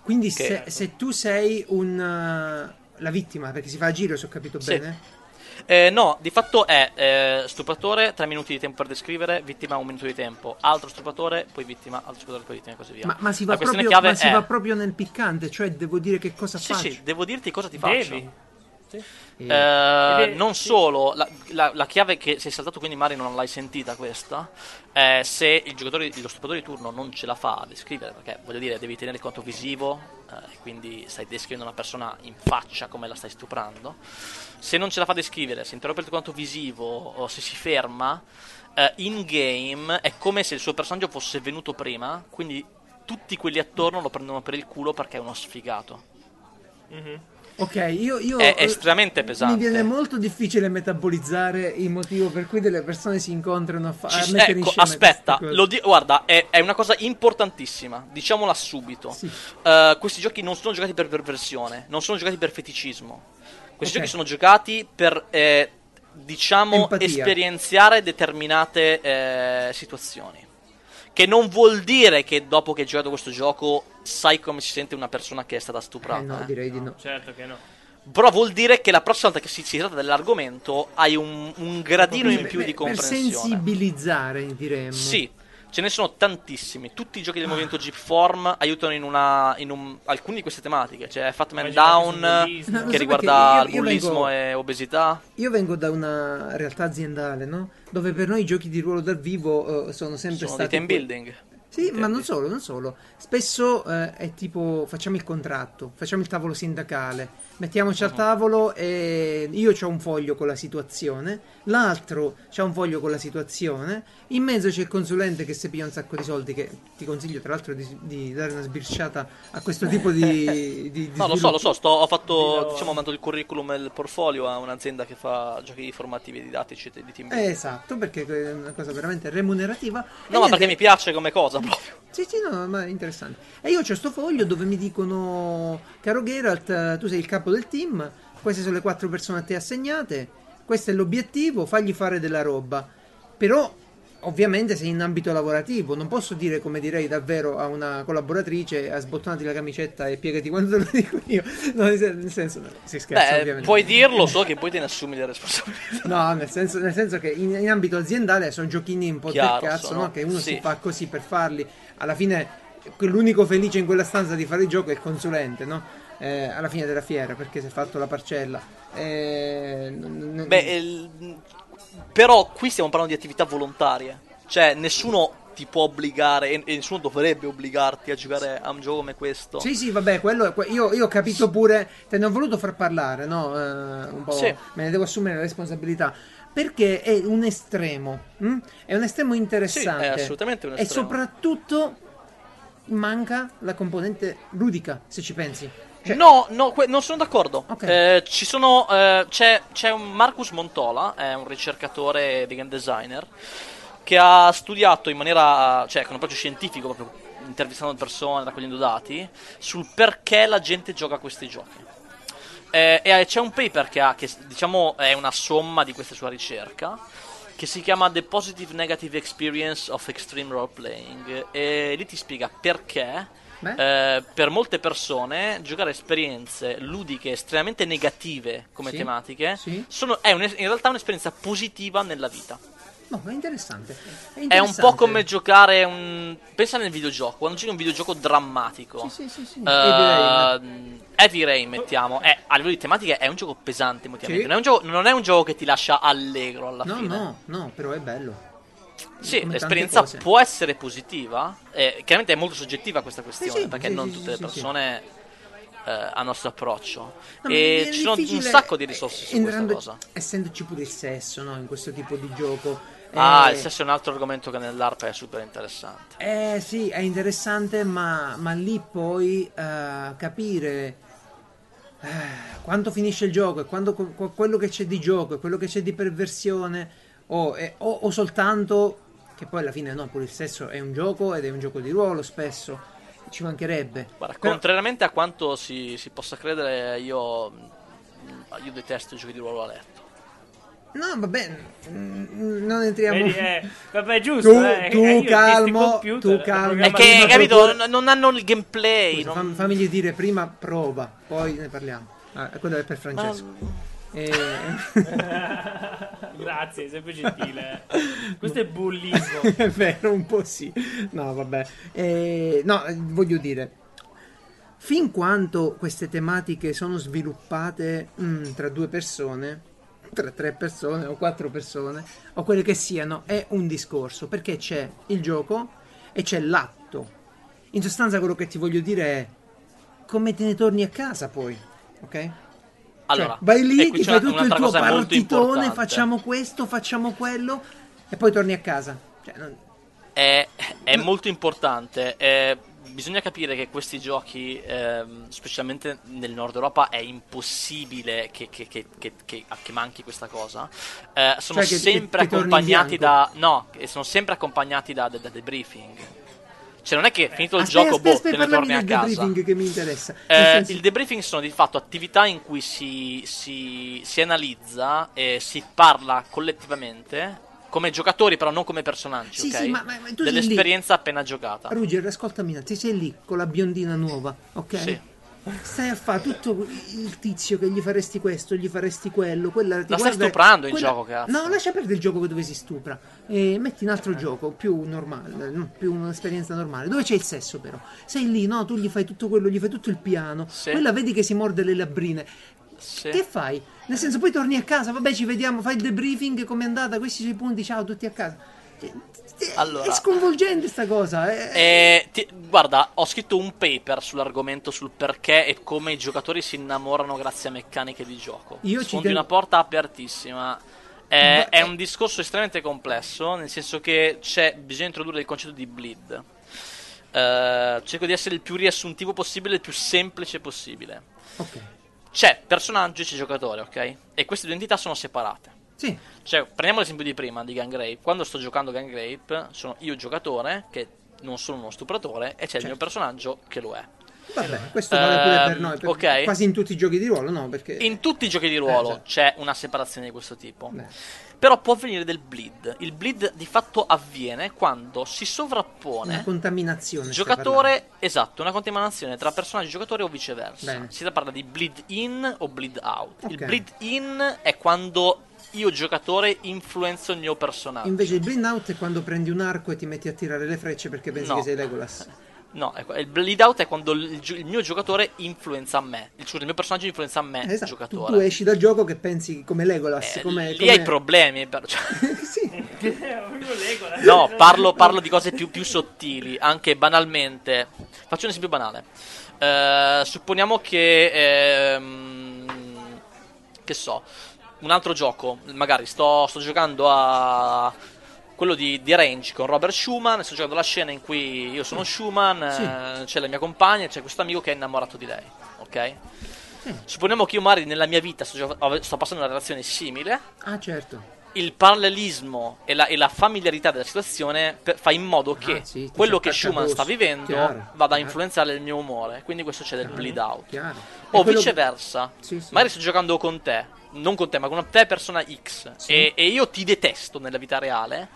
Quindi Che- se, se tu sei un, eh, la vittima, perché si fa a giro, se ho capito Sì. bene. Eh, no, di fatto è eh, stupratore, 3 minuti di tempo per descrivere, vittima 1 minuto di tempo, altro stupratore, poi vittima, altro stupratore, poi vittima e così via. Ma, ma si, va proprio, ma si è... va proprio nel piccante, cioè devo dire che cosa Sì, faccio. sì, devo dirti cosa ti faccio. Devi. Sì. Eh, Eh, non solo, la, la- la chiave che sei saltato quindi magari non l'hai sentita questa, è se il giocatore, lo stupratore di turno non ce la fa a descrivere, perché voglio dire devi tenere conto visivo, eh, quindi stai descrivendo una persona in faccia come la stai stuprando, se non ce la fa a descrivere, se interrompe il conto visivo o se si ferma, eh, in game è come se il suo personaggio fosse venuto prima, quindi tutti quelli attorno lo prendono per il culo perché è uno sfigato. Mhm. Ok, io, io È eh, estremamente pesante. Mi viene molto difficile metabolizzare il motivo per cui delle persone si incontrano a, fa- Ci a mettere ecco, aspetta, di- guarda, è, è una cosa importantissima, diciamola subito. Sì. Eh, questi giochi non sono giocati per perversione, non sono giocati per feticismo. Questi Ok. giochi sono giocati per, eh, diciamo, Empatia. esperienziare determinate eh, situazioni. Che non vuol dire che dopo che hai giocato questo gioco sai come si sente una persona che è stata stuprata. Eh, no, eh. direi di no. Certo che no. Però vuol dire che la prossima volta che si, si tratta dell'argomento hai un, un gradino in Per- più di per- Per comprensione. sensibilizzare, diremmo. Sì, ce ne sono tantissimi. Tutti i giochi del movimento Jeep Form aiutano in, una, in un- alcune di queste tematiche. C'è Fat Man Immagino anche Down, che so riguarda io- il io bullismo vengo- e obesità. Io vengo da una realtà aziendale, no? Dove per noi i giochi di ruolo dal vivo eh, sono sempre Sono dei stati team que- building. Sì, Intendi? ma non solo, non solo. Spesso eh, è tipo facciamo il contratto, facciamo il tavolo sindacale, mettiamoci al tavolo e io ho un foglio con la situazione, l'altro c'ha un foglio con la situazione, in mezzo c'è il consulente che si piglia un sacco di soldi che ti consiglio tra l'altro di, di dare una sbirciata a questo tipo di, di, di No, lo so, lo so, sto, ho fatto, diciamo, ho mandato il curriculum e il portfolio a un'azienda che fa giochi formativi didattici di team Eh, esatto, perché è una cosa veramente remunerativa. No, ma niente, perché mi piace come cosa proprio. Sì, sì, no, ma è interessante. E io ho sto foglio dove mi dicono, caro Geralt, tu sei il capo del team, queste sono le quattro persone a te assegnate, questo è l'obiettivo, fagli fare della roba. Però, ovviamente, sei in ambito lavorativo, non posso dire come direi davvero a una collaboratrice, a sbottonati la camicetta e piegati quando lo dico io. No, nel senso, no, si scherza Beh, ovviamente. puoi dirlo, so che poi te ne assumi le responsabilità. No, nel senso, nel senso che in, in ambito aziendale sono giochini un po' Chiaro, del cazzo, sono- no? Che uno sì. si fa così per farli. Alla fine, l'unico felice in quella stanza di fare il gioco è il consulente, no? Eh, alla fine della fiera, perché si è fatto la parcella. Eh, n- n- Beh, il- però qui stiamo parlando di attività volontarie. Cioè, nessuno ti può obbligare e, e nessuno dovrebbe obbligarti a giocare a un gioco come questo. Sì, sì, vabbè, quello è io, io ho capito pure, te ne ho voluto far parlare, no? Eh, un po', Sì. me ne devo assumere la responsabilità. Perché è un estremo, hm? è un estremo interessante. Sì, è assolutamente un E estremo. soprattutto manca la componente ludica, se ci pensi. Cioè, No, no, que- non sono d'accordo. Ok. Eh, ci sono. eh, c'è, c'è un Marcus Montola, è un ricercatore di game designer, che ha studiato in maniera. cioè con un approccio scientifico, proprio intervistando persone, raccogliendo dati, sul perché la gente gioca a questi giochi. Eh, e c'è un paper che ha, che diciamo è una somma di questa sua ricerca, che si chiama The Positive Negative Experience of Extreme Role Playing, e lì ti spiega perché. Eh, per molte persone giocare esperienze ludiche estremamente negative come Sì, tematiche sì. sono- è un- in realtà un'esperienza positiva nella vita. No, è interessante. È, È un interessante. po' come giocare un. Pensa nel videogioco, quando giochi un videogioco drammatico. Sì, sì, sì, sì. Eh, Heavy Rain. Heavy Rain, mettiamo, è, a livello di tematiche è un gioco pesante emotivamente. Sì. Non, è un gioco, non è un gioco che ti lascia allegro alla No, fine. no, no, però è bello. Sì, l'esperienza può essere positiva. eh, chiaramente è molto soggettiva questa questione, sì, perché sì, non sì, tutte le persone eh, hanno questo approccio. No, e ci sono un sacco di risorse eh, su questa entrando- cosa. Essendoci pure il sesso, no, in questo tipo di gioco. Ah, Eh, il sesso è un altro argomento che nell'ARP è super interessante. Eh sì, è interessante, ma, ma lì poi eh, capire eh, quanto finisce il gioco e quando, qu- quello che c'è di gioco e quello che c'è di perversione o, eh, o- o soltanto che poi alla fine no, pure il sesso è un gioco ed è un gioco di ruolo spesso, ci mancherebbe. Guarda, Però- contrariamente a quanto si, si possa credere, io, io detesto i giochi di ruolo a letto. No, vabbè, mm, non entriamo. Vedi, eh, vabbè, giusto. Tu- eh, tu eh, calmo, computer, tu calmo. È che, capito, proprio- non- hanno il gameplay. Scusa, non- fam- famigli dire prima prova, poi ne parliamo. Ah, quello è per Francesco. Eh, Grazie, sempre gentile. Questo è bullismo. è vero, un po' sì. No, vabbè. Eh, no, voglio dire, fin quanto queste tematiche sono sviluppate mm, tra due persone, tra tre persone o quattro persone, o quelle che siano, è un discorso, perché c'è il gioco e c'è l'atto. In sostanza quello che ti voglio dire è come te ne torni a casa poi, ok? Allora, Cioè, vai lì, ti fai tutto il tuo partitone, facciamo questo, facciamo quello e poi torni a casa. Cioè, non- È, è molto importante. eh, bisogna capire che questi giochi, ehm, specialmente nel nord Europa, è impossibile che, che- che- che- manchi questa cosa. Eh, sono Cioè sempre torni in accompagnati da. No, sono sempre accompagnati da, da, da debriefing. Cioè, non è che finito il Aspetta, gioco, aspetta, boh, aspetta, te ne torni a casa. debriefing che mi interessa. Eh, senso- il debriefing sono di fatto attività in cui si, si- si analizza e si parla collettivamente come giocatori, però non come personaggi, Sì, ok? sì, ma- ma- ma tu sei lì. Dell'esperienza appena giocata. Ruger, ascoltami, ti sei lì con la biondina nuova, ok? Sì. Stai a fare tutto il tizio che gli faresti questo, gli faresti quello, quella ti La stai stuprando quella- gioco, cazzo. No, lascia perdere il gioco dove si stupra. E metti un altro gioco più normale, no, più un'esperienza normale, dove c'è il sesso però. Sei lì, no, tu gli fai tutto quello, gli fai tutto il piano. Sì. Quella vedi che si morde le labbrine. Sì. Che fai? Nel senso, poi torni a casa, vabbè, ci vediamo, fai il debriefing, com'è andata, questi sono i punti, ciao, tutti a casa. Allora- È sconvolgente sta cosa. È... Eh, ti- guarda, ho scritto un paper sull'argomento, sul perché e come i giocatori si innamorano grazie a meccaniche di gioco. Io ci Sfondi ten- una porta apertissima. Eh, Ma- è un discorso estremamente complesso, nel senso che c'è, bisogna introdurre il concetto di bleed. Eh, cerco di essere il più riassuntivo possibile, il più semplice possibile. Ok. C'è personaggio e c'è giocatore, ok? E queste due entità sono separate. Sì, Cioè, prendiamo l'esempio di prima di Gang Rape. Quando sto giocando Gang Rape, sono io giocatore, che non sono uno stupratore, e c'è il Certo. mio personaggio che lo è. vabbè, questo vale pure per Ehm, noi. per- ok. Quasi in tutti i giochi di ruolo, no? Perché... In tutti i giochi di ruolo Eh, esatto. c'è una separazione di questo tipo. Beh. Però può avvenire del bleed. Il bleed di fatto avviene quando si sovrappone Una contaminazione. giocatore, esatto, una contaminazione tra personaggio e giocatore o viceversa. Bene. Si parla di bleed in o bleed out. Il Ok. bleed in è quando io giocatore influenzo il mio personaggio. Invece il blind out è quando prendi un arco e ti metti a tirare le frecce perché pensi No. che sei Legolas. No, ecco, il bleed out è quando il, il mio giocatore influenza me. Il, il mio personaggio influenza me, Esatto. Tu, giocatore. tu esci dal gioco che pensi come Legolas. Eh, come, lì come- hai problemi. per- cioè- sì. No, parlo, parlo di cose più, più sottili, anche banalmente. Faccio un esempio banale. Eh, supponiamo che. ehm, che so. Un altro gioco, magari sto, sto giocando a quello di, di Range con Robert Schumann. Sto giocando la scena in cui io sono Schumann, eh, c'è la mia compagna, e c'è questo amico che è innamorato di lei. Ok? Supponiamo che io magari nella mia vita sto, sto passando una relazione simile. Ah, certo. Il parallelismo e la, e la familiarità della situazione per- fa in modo che Ah, sì, quello che Schumann sta vivendo Chiaro, vada a influenzare il mio umore. Quindi questo c'è del bleed out. Chiaro. O viceversa. Sì, sì. Magari sto giocando con te, non con te, ma con una te persona X. Sì. E, e io ti detesto nella vita reale.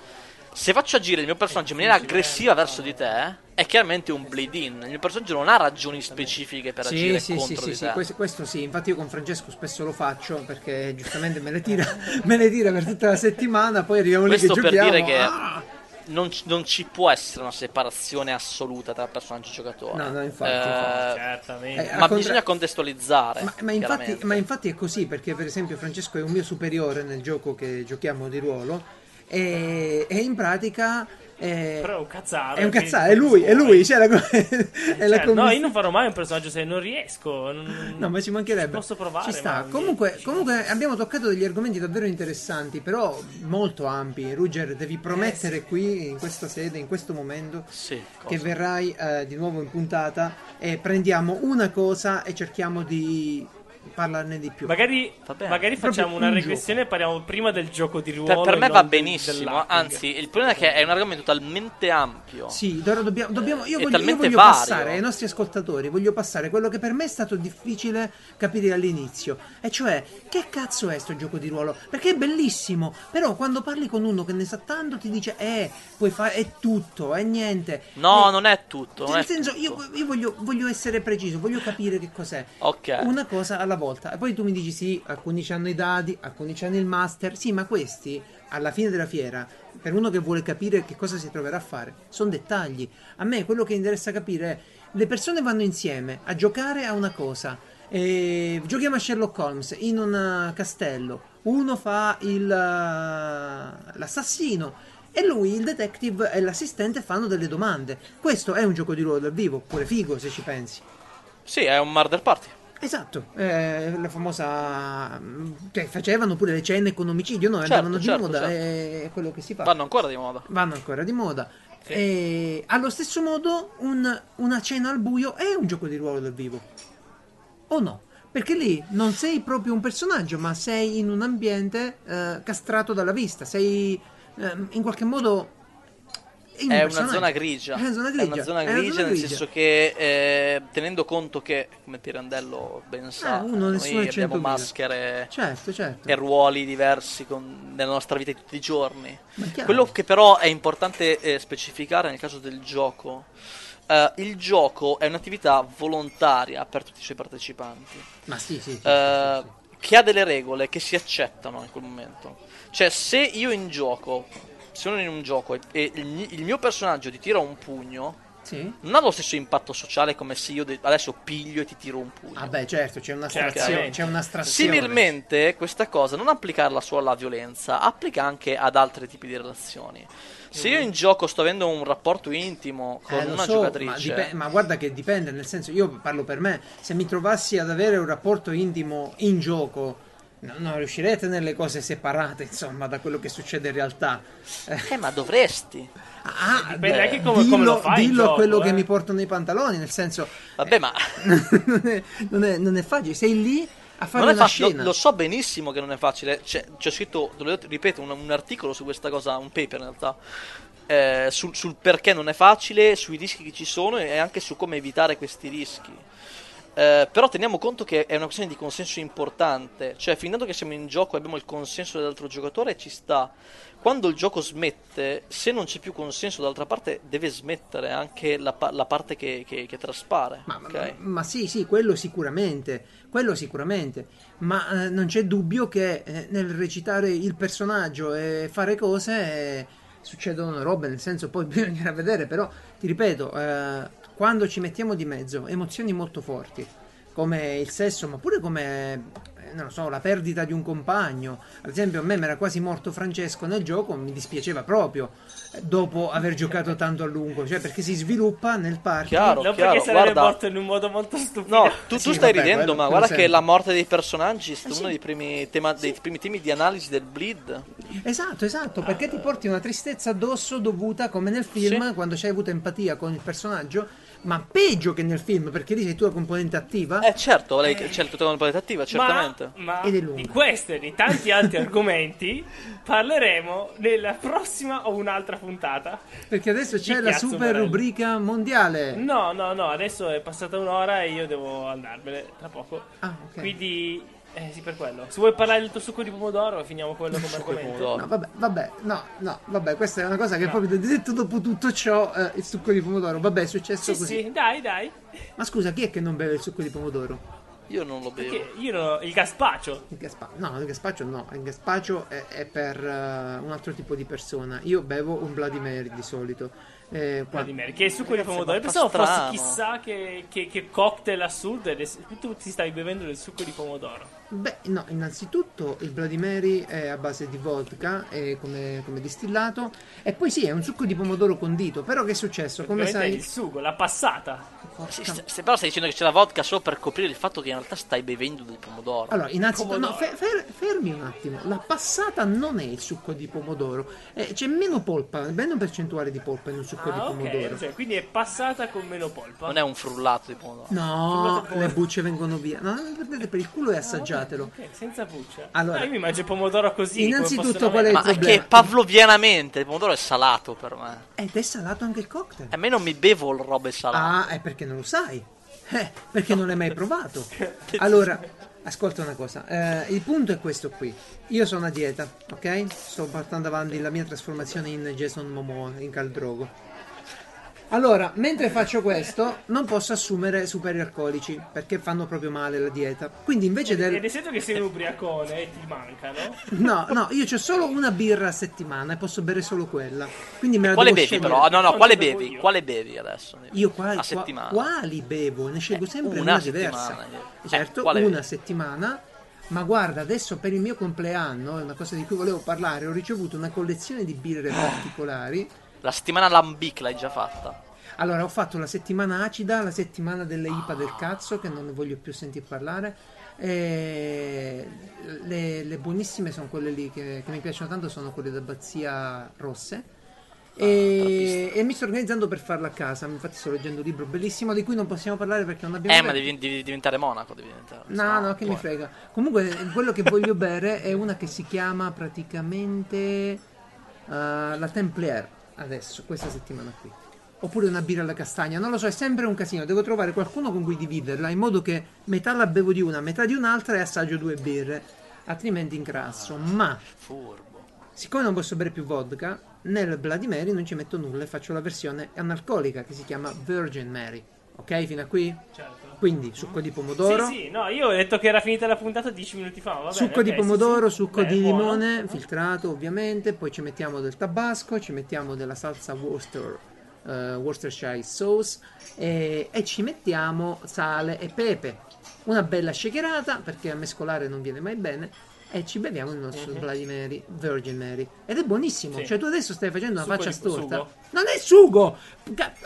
Se faccio agire il mio personaggio in maniera aggressiva verso di te, è chiaramente un bleed in. Il mio personaggio non ha ragioni specifiche per Sì, agire sì, contro sì, di sì, te. questo, questo sì, infatti io con Francesco spesso lo faccio perché giustamente me le tira, me le tira per tutta la settimana, poi arriviamo lì Questo che per giochiamo. dire che ah! Non, ci- non ci può essere una separazione assoluta tra personaggio e giocatore. No, no, infatti, Eh. Certamente. Eh, ma contra- bisogna contestualizzare. Ma, ma infatti, ma infatti è così perché per esempio Francesco è un mio superiore nel gioco che giochiamo di ruolo e, e in pratica eh, Però è un cazzaro. è un cazzaro, è lui, è lui, cioè, la, è Cioè, la no, commiss- io non farò mai un personaggio se non riesco. non- No, ma ci mancherebbe. Posso provare, Ci sta. Comunque, comunque abbiamo toccato degli argomenti davvero interessanti, però molto ampi. Ruger, devi promettere qui, in questa sede, in questo momento, Sì, che verrai eh, di nuovo in puntata e prendiamo una cosa e cerchiamo di parlarne di più. Magari, magari Proprio facciamo una un regressione e parliamo prima del gioco di Per, ruolo. per e me va benissimo, anzi, il problema è che è un argomento talmente ampio. Sì, dobbiamo, dobbiamo- io voglio, io voglio vario. passare ai nostri ascoltatori, voglio passare quello che per me è stato difficile capire all'inizio, e cioè che cazzo è sto gioco di ruolo? Perché è bellissimo, però quando parli con uno che ne sa tanto ti dice eh, puoi fare è tutto, è niente. No, Eh, non è tutto. Non nel senso, tutto. io, io voglio, voglio essere preciso, voglio capire che cos'è. Ok. Una cosa alla volta. E poi tu mi dici sì, alcuni hanno i dadi, alcuni hanno il master. Sì, ma questi, alla fine della fiera, per uno che vuole capire che cosa si troverà a fare, sono dettagli. A me quello che interessa capire è, le persone vanno insieme a giocare a una cosa. E giochiamo a Sherlock Holmes in un uh, castello. Uno fa il, uh, l'assassino. E lui, il detective e l'assistente fanno delle domande. Questo è un gioco di ruolo dal vivo, pure figo se ci pensi. Sì, è un murder party. Esatto, eh, la famosa. mm, che facevano pure le cene con omicidio, no? Certo, Andavano di certo, moda, certo. è quello che si fa. Vanno ancora di moda. Vanno ancora di moda. E allo stesso modo, un- una cena al buio è un gioco di ruolo dal vivo. O no? Perché lì non sei proprio un personaggio, ma sei in un ambiente eh, castrato dalla vista. Sei ehm, in qualche modo. Un È una zona grigia. È una zona È grigia. una zona è una grigia zona nel grigia. senso che, eh, tenendo conto che, come Pirandello ben sa, Ah, uno, noi abbiamo 100.000. maschere Certo, certo. e ruoli diversi con- nella nostra vita di tutti i giorni. Quello che però è importante eh, specificare nel caso del gioco, eh, il gioco è un'attività volontaria per tutti i suoi partecipanti. Ma sì, sì. sì, eh, sì, sì. che ha delle regole che si accettano in quel momento. Cioè, se io in gioco, sono in un gioco e, e il, il mio personaggio ti tira un pugno, Sì? non ha lo stesso impatto sociale come se io de- adesso piglio e ti tiro un pugno. Ah beh, certo, c'è un'astrazione. Certamente. C'è un'astrazione. Similmente, questa cosa non applicarla solo alla violenza, applica anche ad altri tipi di relazioni. Se io in gioco sto avendo un rapporto intimo con Eh, una so, giocatrice, Ma, dipe- ma guarda che dipende, nel senso, io parlo per me, se mi trovassi ad avere un rapporto intimo in gioco, non riuscirei a tenere le cose separate, insomma, da quello che succede in realtà. Eh, eh, ma dovresti. ah, Dipende beh, anche come- dillo, come lo fai dillo a gioco, quello che eh. mi porto nei pantaloni, nel senso, Vabbè, ma non, è, non è- non è facile, sei lì a fare non è una facile, scena. lo, lo so benissimo che non è facile. C'è, c'è scritto, te lo ripeto, un, un articolo su questa cosa, un paper in realtà, eh, sul, sul perché non è facile, sui rischi che ci sono e anche su come evitare questi rischi. Eh, però teniamo conto che è una questione di consenso importante, cioè fin tanto che siamo in gioco e abbiamo il consenso dell'altro giocatore ci sta. Quando il gioco smette, se non c'è più consenso dall'altra parte, deve smettere anche la, la parte che, che- che traspare. Ma, ma- ok? ma sì, sì, quello sicuramente, quello sicuramente, ma eh, non c'è dubbio che eh, nel recitare il personaggio e fare cose eh, succedono robe, nel senso poi bisognerà vedere, però ti ripeto, eh, quando ci mettiamo di mezzo emozioni molto forti, come il sesso, ma pure come, eh, non lo so, la perdita di un compagno, ad esempio a me mi era quasi morto Francesco nel gioco, mi dispiaceva proprio, eh, dopo aver giocato tanto a lungo, cioè perché si sviluppa nel party. Chiaro. Non perché sarebbe guarda- morto in un modo molto stupido. No, tu, Sì, tu stai vabbè, ridendo, quello- ma guarda che sempre. la morte dei personaggi è stato Eh, sì. uno dei primi, tema- dei primi temi di analisi del bleed. Esatto, esatto, perché ti porti una tristezza addosso dovuta, come nel film, Sì. quando c'hai avuto empatia con il personaggio, ma peggio che nel film, perché lì sei tu la componente attiva. Eh certo, lei c'è il tuo componente attiva, certamente. Ma, ma di questo e di tanti altri argomenti parleremo nella prossima o un'altra puntata. Perché adesso c'è Di la super Morello. rubrica mondiale. No, no, no, adesso è passata un'ora e io devo andarmene tra poco. Ah, ok. Quindi, eh sì, per quello. Se vuoi parlare del tuo succo di pomodoro, finiamo quello come argomento. pomodoro. No, vabbè, vabbè, no, no, vabbè, questa è una cosa che No. proprio detto dopo tutto ciò, eh, il succo di pomodoro, vabbè, è successo Sì, così. sì, dai, dai. Ma scusa, chi è che non beve il succo di pomodoro? Io non lo bevo. Perché io non ho il gazpacio. Il gaspa- no, il gazpacio no, il gazpacio è, è per eh, un altro tipo di persona. Io bevo un Bloody Mary di solito. Eh, qua- Vladimir, che è il succo di pomodoro. Pensavo fosse chissà che, che, che cocktail assurdo ed è- tu ti stai bevendo del succo di pomodoro. Beh, no, innanzitutto il Bloody Mary è a base di vodka è come, come distillato e poi sì, è un succo di pomodoro condito, però che è successo? Come sai... il sugo, la passata. Se, se però stai dicendo che c'è la vodka solo per coprire il fatto che in realtà stai bevendo del pomodoro. Allora, innanzitutto, no, Pomodoro. fe- fer- fermi un attimo, la passata non è il succo di pomodoro, Eh, c'è meno polpa, meno percentuale di polpa in un succo succo di Ah, pomodoro. cioè, quindi è passata con meno polpa. Non è un frullato di pomodoro. No, Frullato le bucce vengono via. No, non lo prendete per il culo e assaggiatelo. Ok, senza buccia. Allora- Ah, io mi mangio il pomodoro così. Innanzitutto, qual è il Ma problema. che pavlovianamente il pomodoro è salato per me. Ed è salato anche il cocktail. A me non mi bevo le robe salate. Ah, è perché non lo sai. Eh, perché non l'hai mai provato. Allora, ascolta una cosa. eh, il punto è questo qui. Io sono a dieta, ok? Sto portando avanti la mia trasformazione in Jason Momoa, in Caldrogo. Allora, mentre faccio questo, non posso assumere superi alcolici perché fanno proprio male la dieta. Quindi invece Ed del. essendo che sei un ubriacone e ti mancano. No, no, io ho solo una birra a settimana e posso bere solo quella. Quindi me la Quale devo bevi scegliere. però? No, no, quale bevi? io? Quale bevi adesso? Io qua, A qua- settimana. quali bevo? Ne scelgo Eh, sempre una una, diversa. io. certo, Eh, quale una bevi? settimana. Ma guarda, adesso per il mio compleanno, è una cosa di cui volevo parlare, ho ricevuto una collezione di birre particolari. La settimana Lambic l'hai già fatta. Allora, ho fatto la settimana acida, la settimana delle IPA del cazzo, che non ne voglio più sentire parlare. E le, le buonissime sono quelle lì che, che mi piacciono tanto, sono quelle d'Abbazia rosse. E, e mi sto organizzando per farla a casa. Infatti, sto leggendo un libro bellissimo di cui non possiamo parlare perché non abbiamo Eh, ma tempo. devi, devi diventare monaco. Devi diventare. No, no, che mi puoi. frega. Comunque, quello che voglio bere è una che si chiama praticamente eh, la Templier adesso, questa settimana qui. Oppure una birra alla castagna, non lo so, è sempre un casino. Devo trovare qualcuno con cui dividerla in modo che metà la bevo di una, metà di un'altra e assaggio due birre. Altrimenti ingrasso. Ma siccome non posso bere più vodka, nel Bloody Mary non ci metto nulla e faccio la versione analcolica che si chiama Virgin Mary. Ok, fino a qui? Certo. Quindi succo di pomodoro. Sì, sì, no, io ho detto che era finita la puntata 10 minuti fa. Va bene, Succo ok, di sì, pomodoro, sì. succo Beh, di buono. limone, filtrato ovviamente, poi ci mettiamo del tabasco, ci mettiamo della salsa Worcester, eh, Worcestershire sauce e, e ci mettiamo sale e pepe. Una bella shakerata perché a mescolare non viene mai bene e ci beviamo il nostro Bloody Mary, Virgin Mary. Ed è buonissimo. Sì. cioè tu adesso stai facendo una Sugo faccia di- storta. sugo. Non è sugo!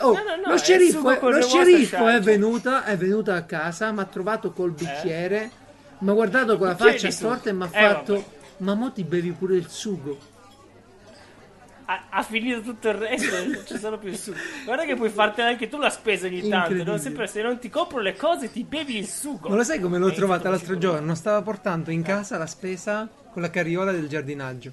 Oh, No, no, no, lo sceriffo, è- lo sceriffo è venuta, è venuta a casa, mi ha trovato col bicchiere, mi ha guardato con la faccia storta e mi ha Eh, fatto: vabbè. Ma mo ti bevi pure il sugo. Ha, ha finito tutto il resto, non c'è solo più il sugo. Guarda che puoi fartene anche tu la spesa ogni tanto. Incredibile. No? Sempre se non ti compro le cose, ti bevi il sugo. Ma lo sai come l'ho Hai trovata iniziato l'altro giorno? Stava portando in casa la spesa con la carriola del giardinaggio.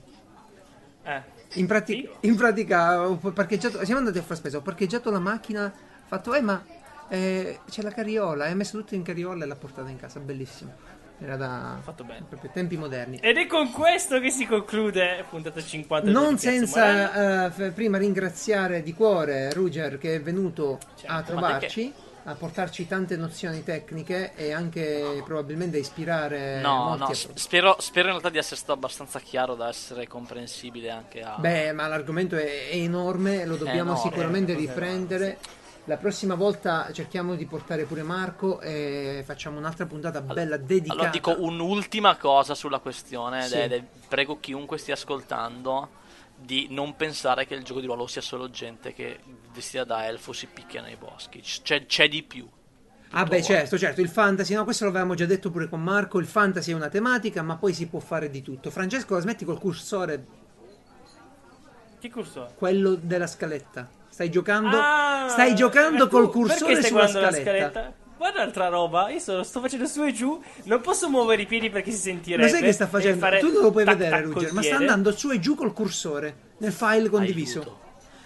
Eh. In, prati- in pratica, ho parcheggiato. Siamo andati a fare spesa. Ho parcheggiato la macchina. Ho fatto, eh, ma eh, c'è la carriola. E ha messo tutto in carriola e l'ha portata in casa. Bellissimo. Era da Fatto bene. proprio tempi moderni. Ed è con questo che si conclude puntata 50 Non senza eh, f- prima ringraziare di cuore Ruger che è venuto Certo, a trovarci, a portarci tante nozioni tecniche e anche probabilmente a ispirare No, molti no, a- s- spero, spero in realtà di essere stato abbastanza chiaro da essere comprensibile anche a... Beh, ma l'argomento è, è enorme, lo dobbiamo enorme, sicuramente enorme, riprendere. La prossima volta cerchiamo di portare pure Marco e facciamo un'altra puntata bella dedicata. Allora dico un'ultima cosa sulla questione, Sì. ed è- prego chiunque stia ascoltando di non pensare che il gioco di ruolo sia solo gente che vestita da elfo si picchia nei boschi, c'è, c'è di più. Ah beh certo, certo, il fantasy, no, questo l'avevamo già detto pure con Marco, il fantasy è una tematica, ma poi si può fare di tutto. Francesco, la smetti col cursore, Che corso è? quello della scaletta. Stai giocando, Ah, stai giocando eh, col tu cursore sulla la scaletta. Guarda altra roba, io sono- sto facendo su e giù, non posso muovere i piedi perché si sentirebbe. Lo sai che sta facendo? Tu non lo puoi tac, vedere, tac Ruger, ma sta andando su e giù col cursore nel file condiviso. Aiuto.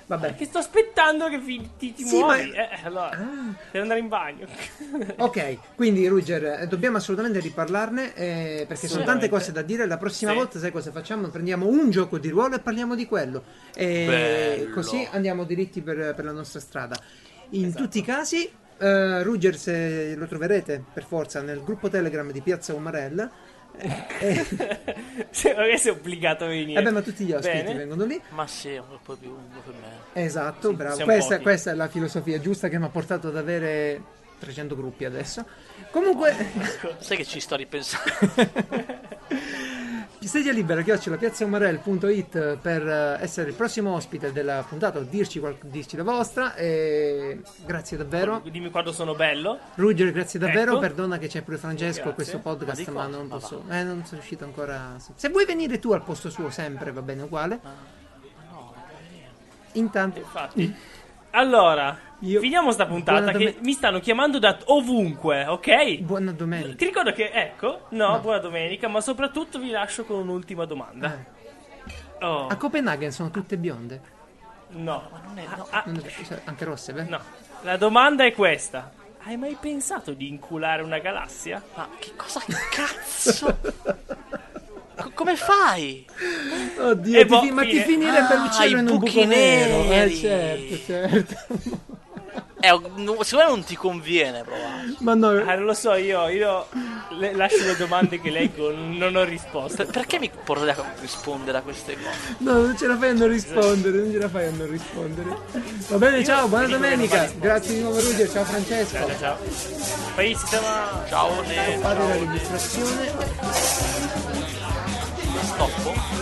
Vabbè. Perché sto aspettando che fi- ti, ti Sì, muovi. ma- Eh, allora, Ah. per andare in bagno. Ok, quindi Ruger, eh, dobbiamo assolutamente riparlarne eh, perché sono tante cose da dire. La prossima Sì. volta, sai cosa facciamo? Prendiamo un gioco di ruolo e parliamo di quello. E Bello. così andiamo diritti per, per la nostra strada. In Esatto. tutti i casi, eh, Ruger, se lo troverete per forza nel gruppo Telegram di Piazza Umarella. Eh, Se- Magari sei obbligato a venire. eh beh, ma tutti gli ospiti Bene. vengono lì. Ma sì, è un po' più lungo per me. Esatto, Sì, bravo. Questa, questa è la filosofia giusta che mi ha portato ad avere 300 gruppi adesso. Comunque, Sai che ci sto ripensando. Sedia libera, chiocciola piazzaumarel.it per eh, essere il prossimo ospite della puntata dirci, dirci la vostra. E grazie davvero. Dimmi quando sono bello. Ruger, grazie davvero. Ecco. Perdona che c'è pure Francesco a questo podcast, Ma ma, non Ma posso. Eh, non sono riuscito ancora. Se vuoi venire tu al posto suo, sempre va bene uguale. no, Intanto, Infatti. Allora, Io- finiamo sta puntata Buona che mi stanno chiamando da ovunque, ok? Buona domenica. Ti ricordo che, ecco, no, buona domenica, ma soprattutto vi lascio con un'ultima domanda. Oh, A Copenaghen sono tutte bionde. no. Non è- no. Ah, Non è- cioè, anche rosse, beh? no. La domanda è questa. Hai mai pensato di inculare una galassia? Ma che cosa cazzo? Co- come fai? Oddio, E ti boh, ma ti finirebbe Ah, i in un buco nero. Eh, certo, certo. Eh, no, secondo me non ti conviene provare. ma no, Ah, non lo so, io, io le- lascio le domande che leggo, non ho risposta. Per- perché mi portate a rispondere a queste cose? no, non ce la fai a non rispondere, non ce la fai a non rispondere. Va bene, ciao, buona domenica. risposto. Grazie di nuovo Ruggero, ciao Francesco. Ciao, ciao. Poi si chiama... Ciao, ne Fate la registrazione. stoppo.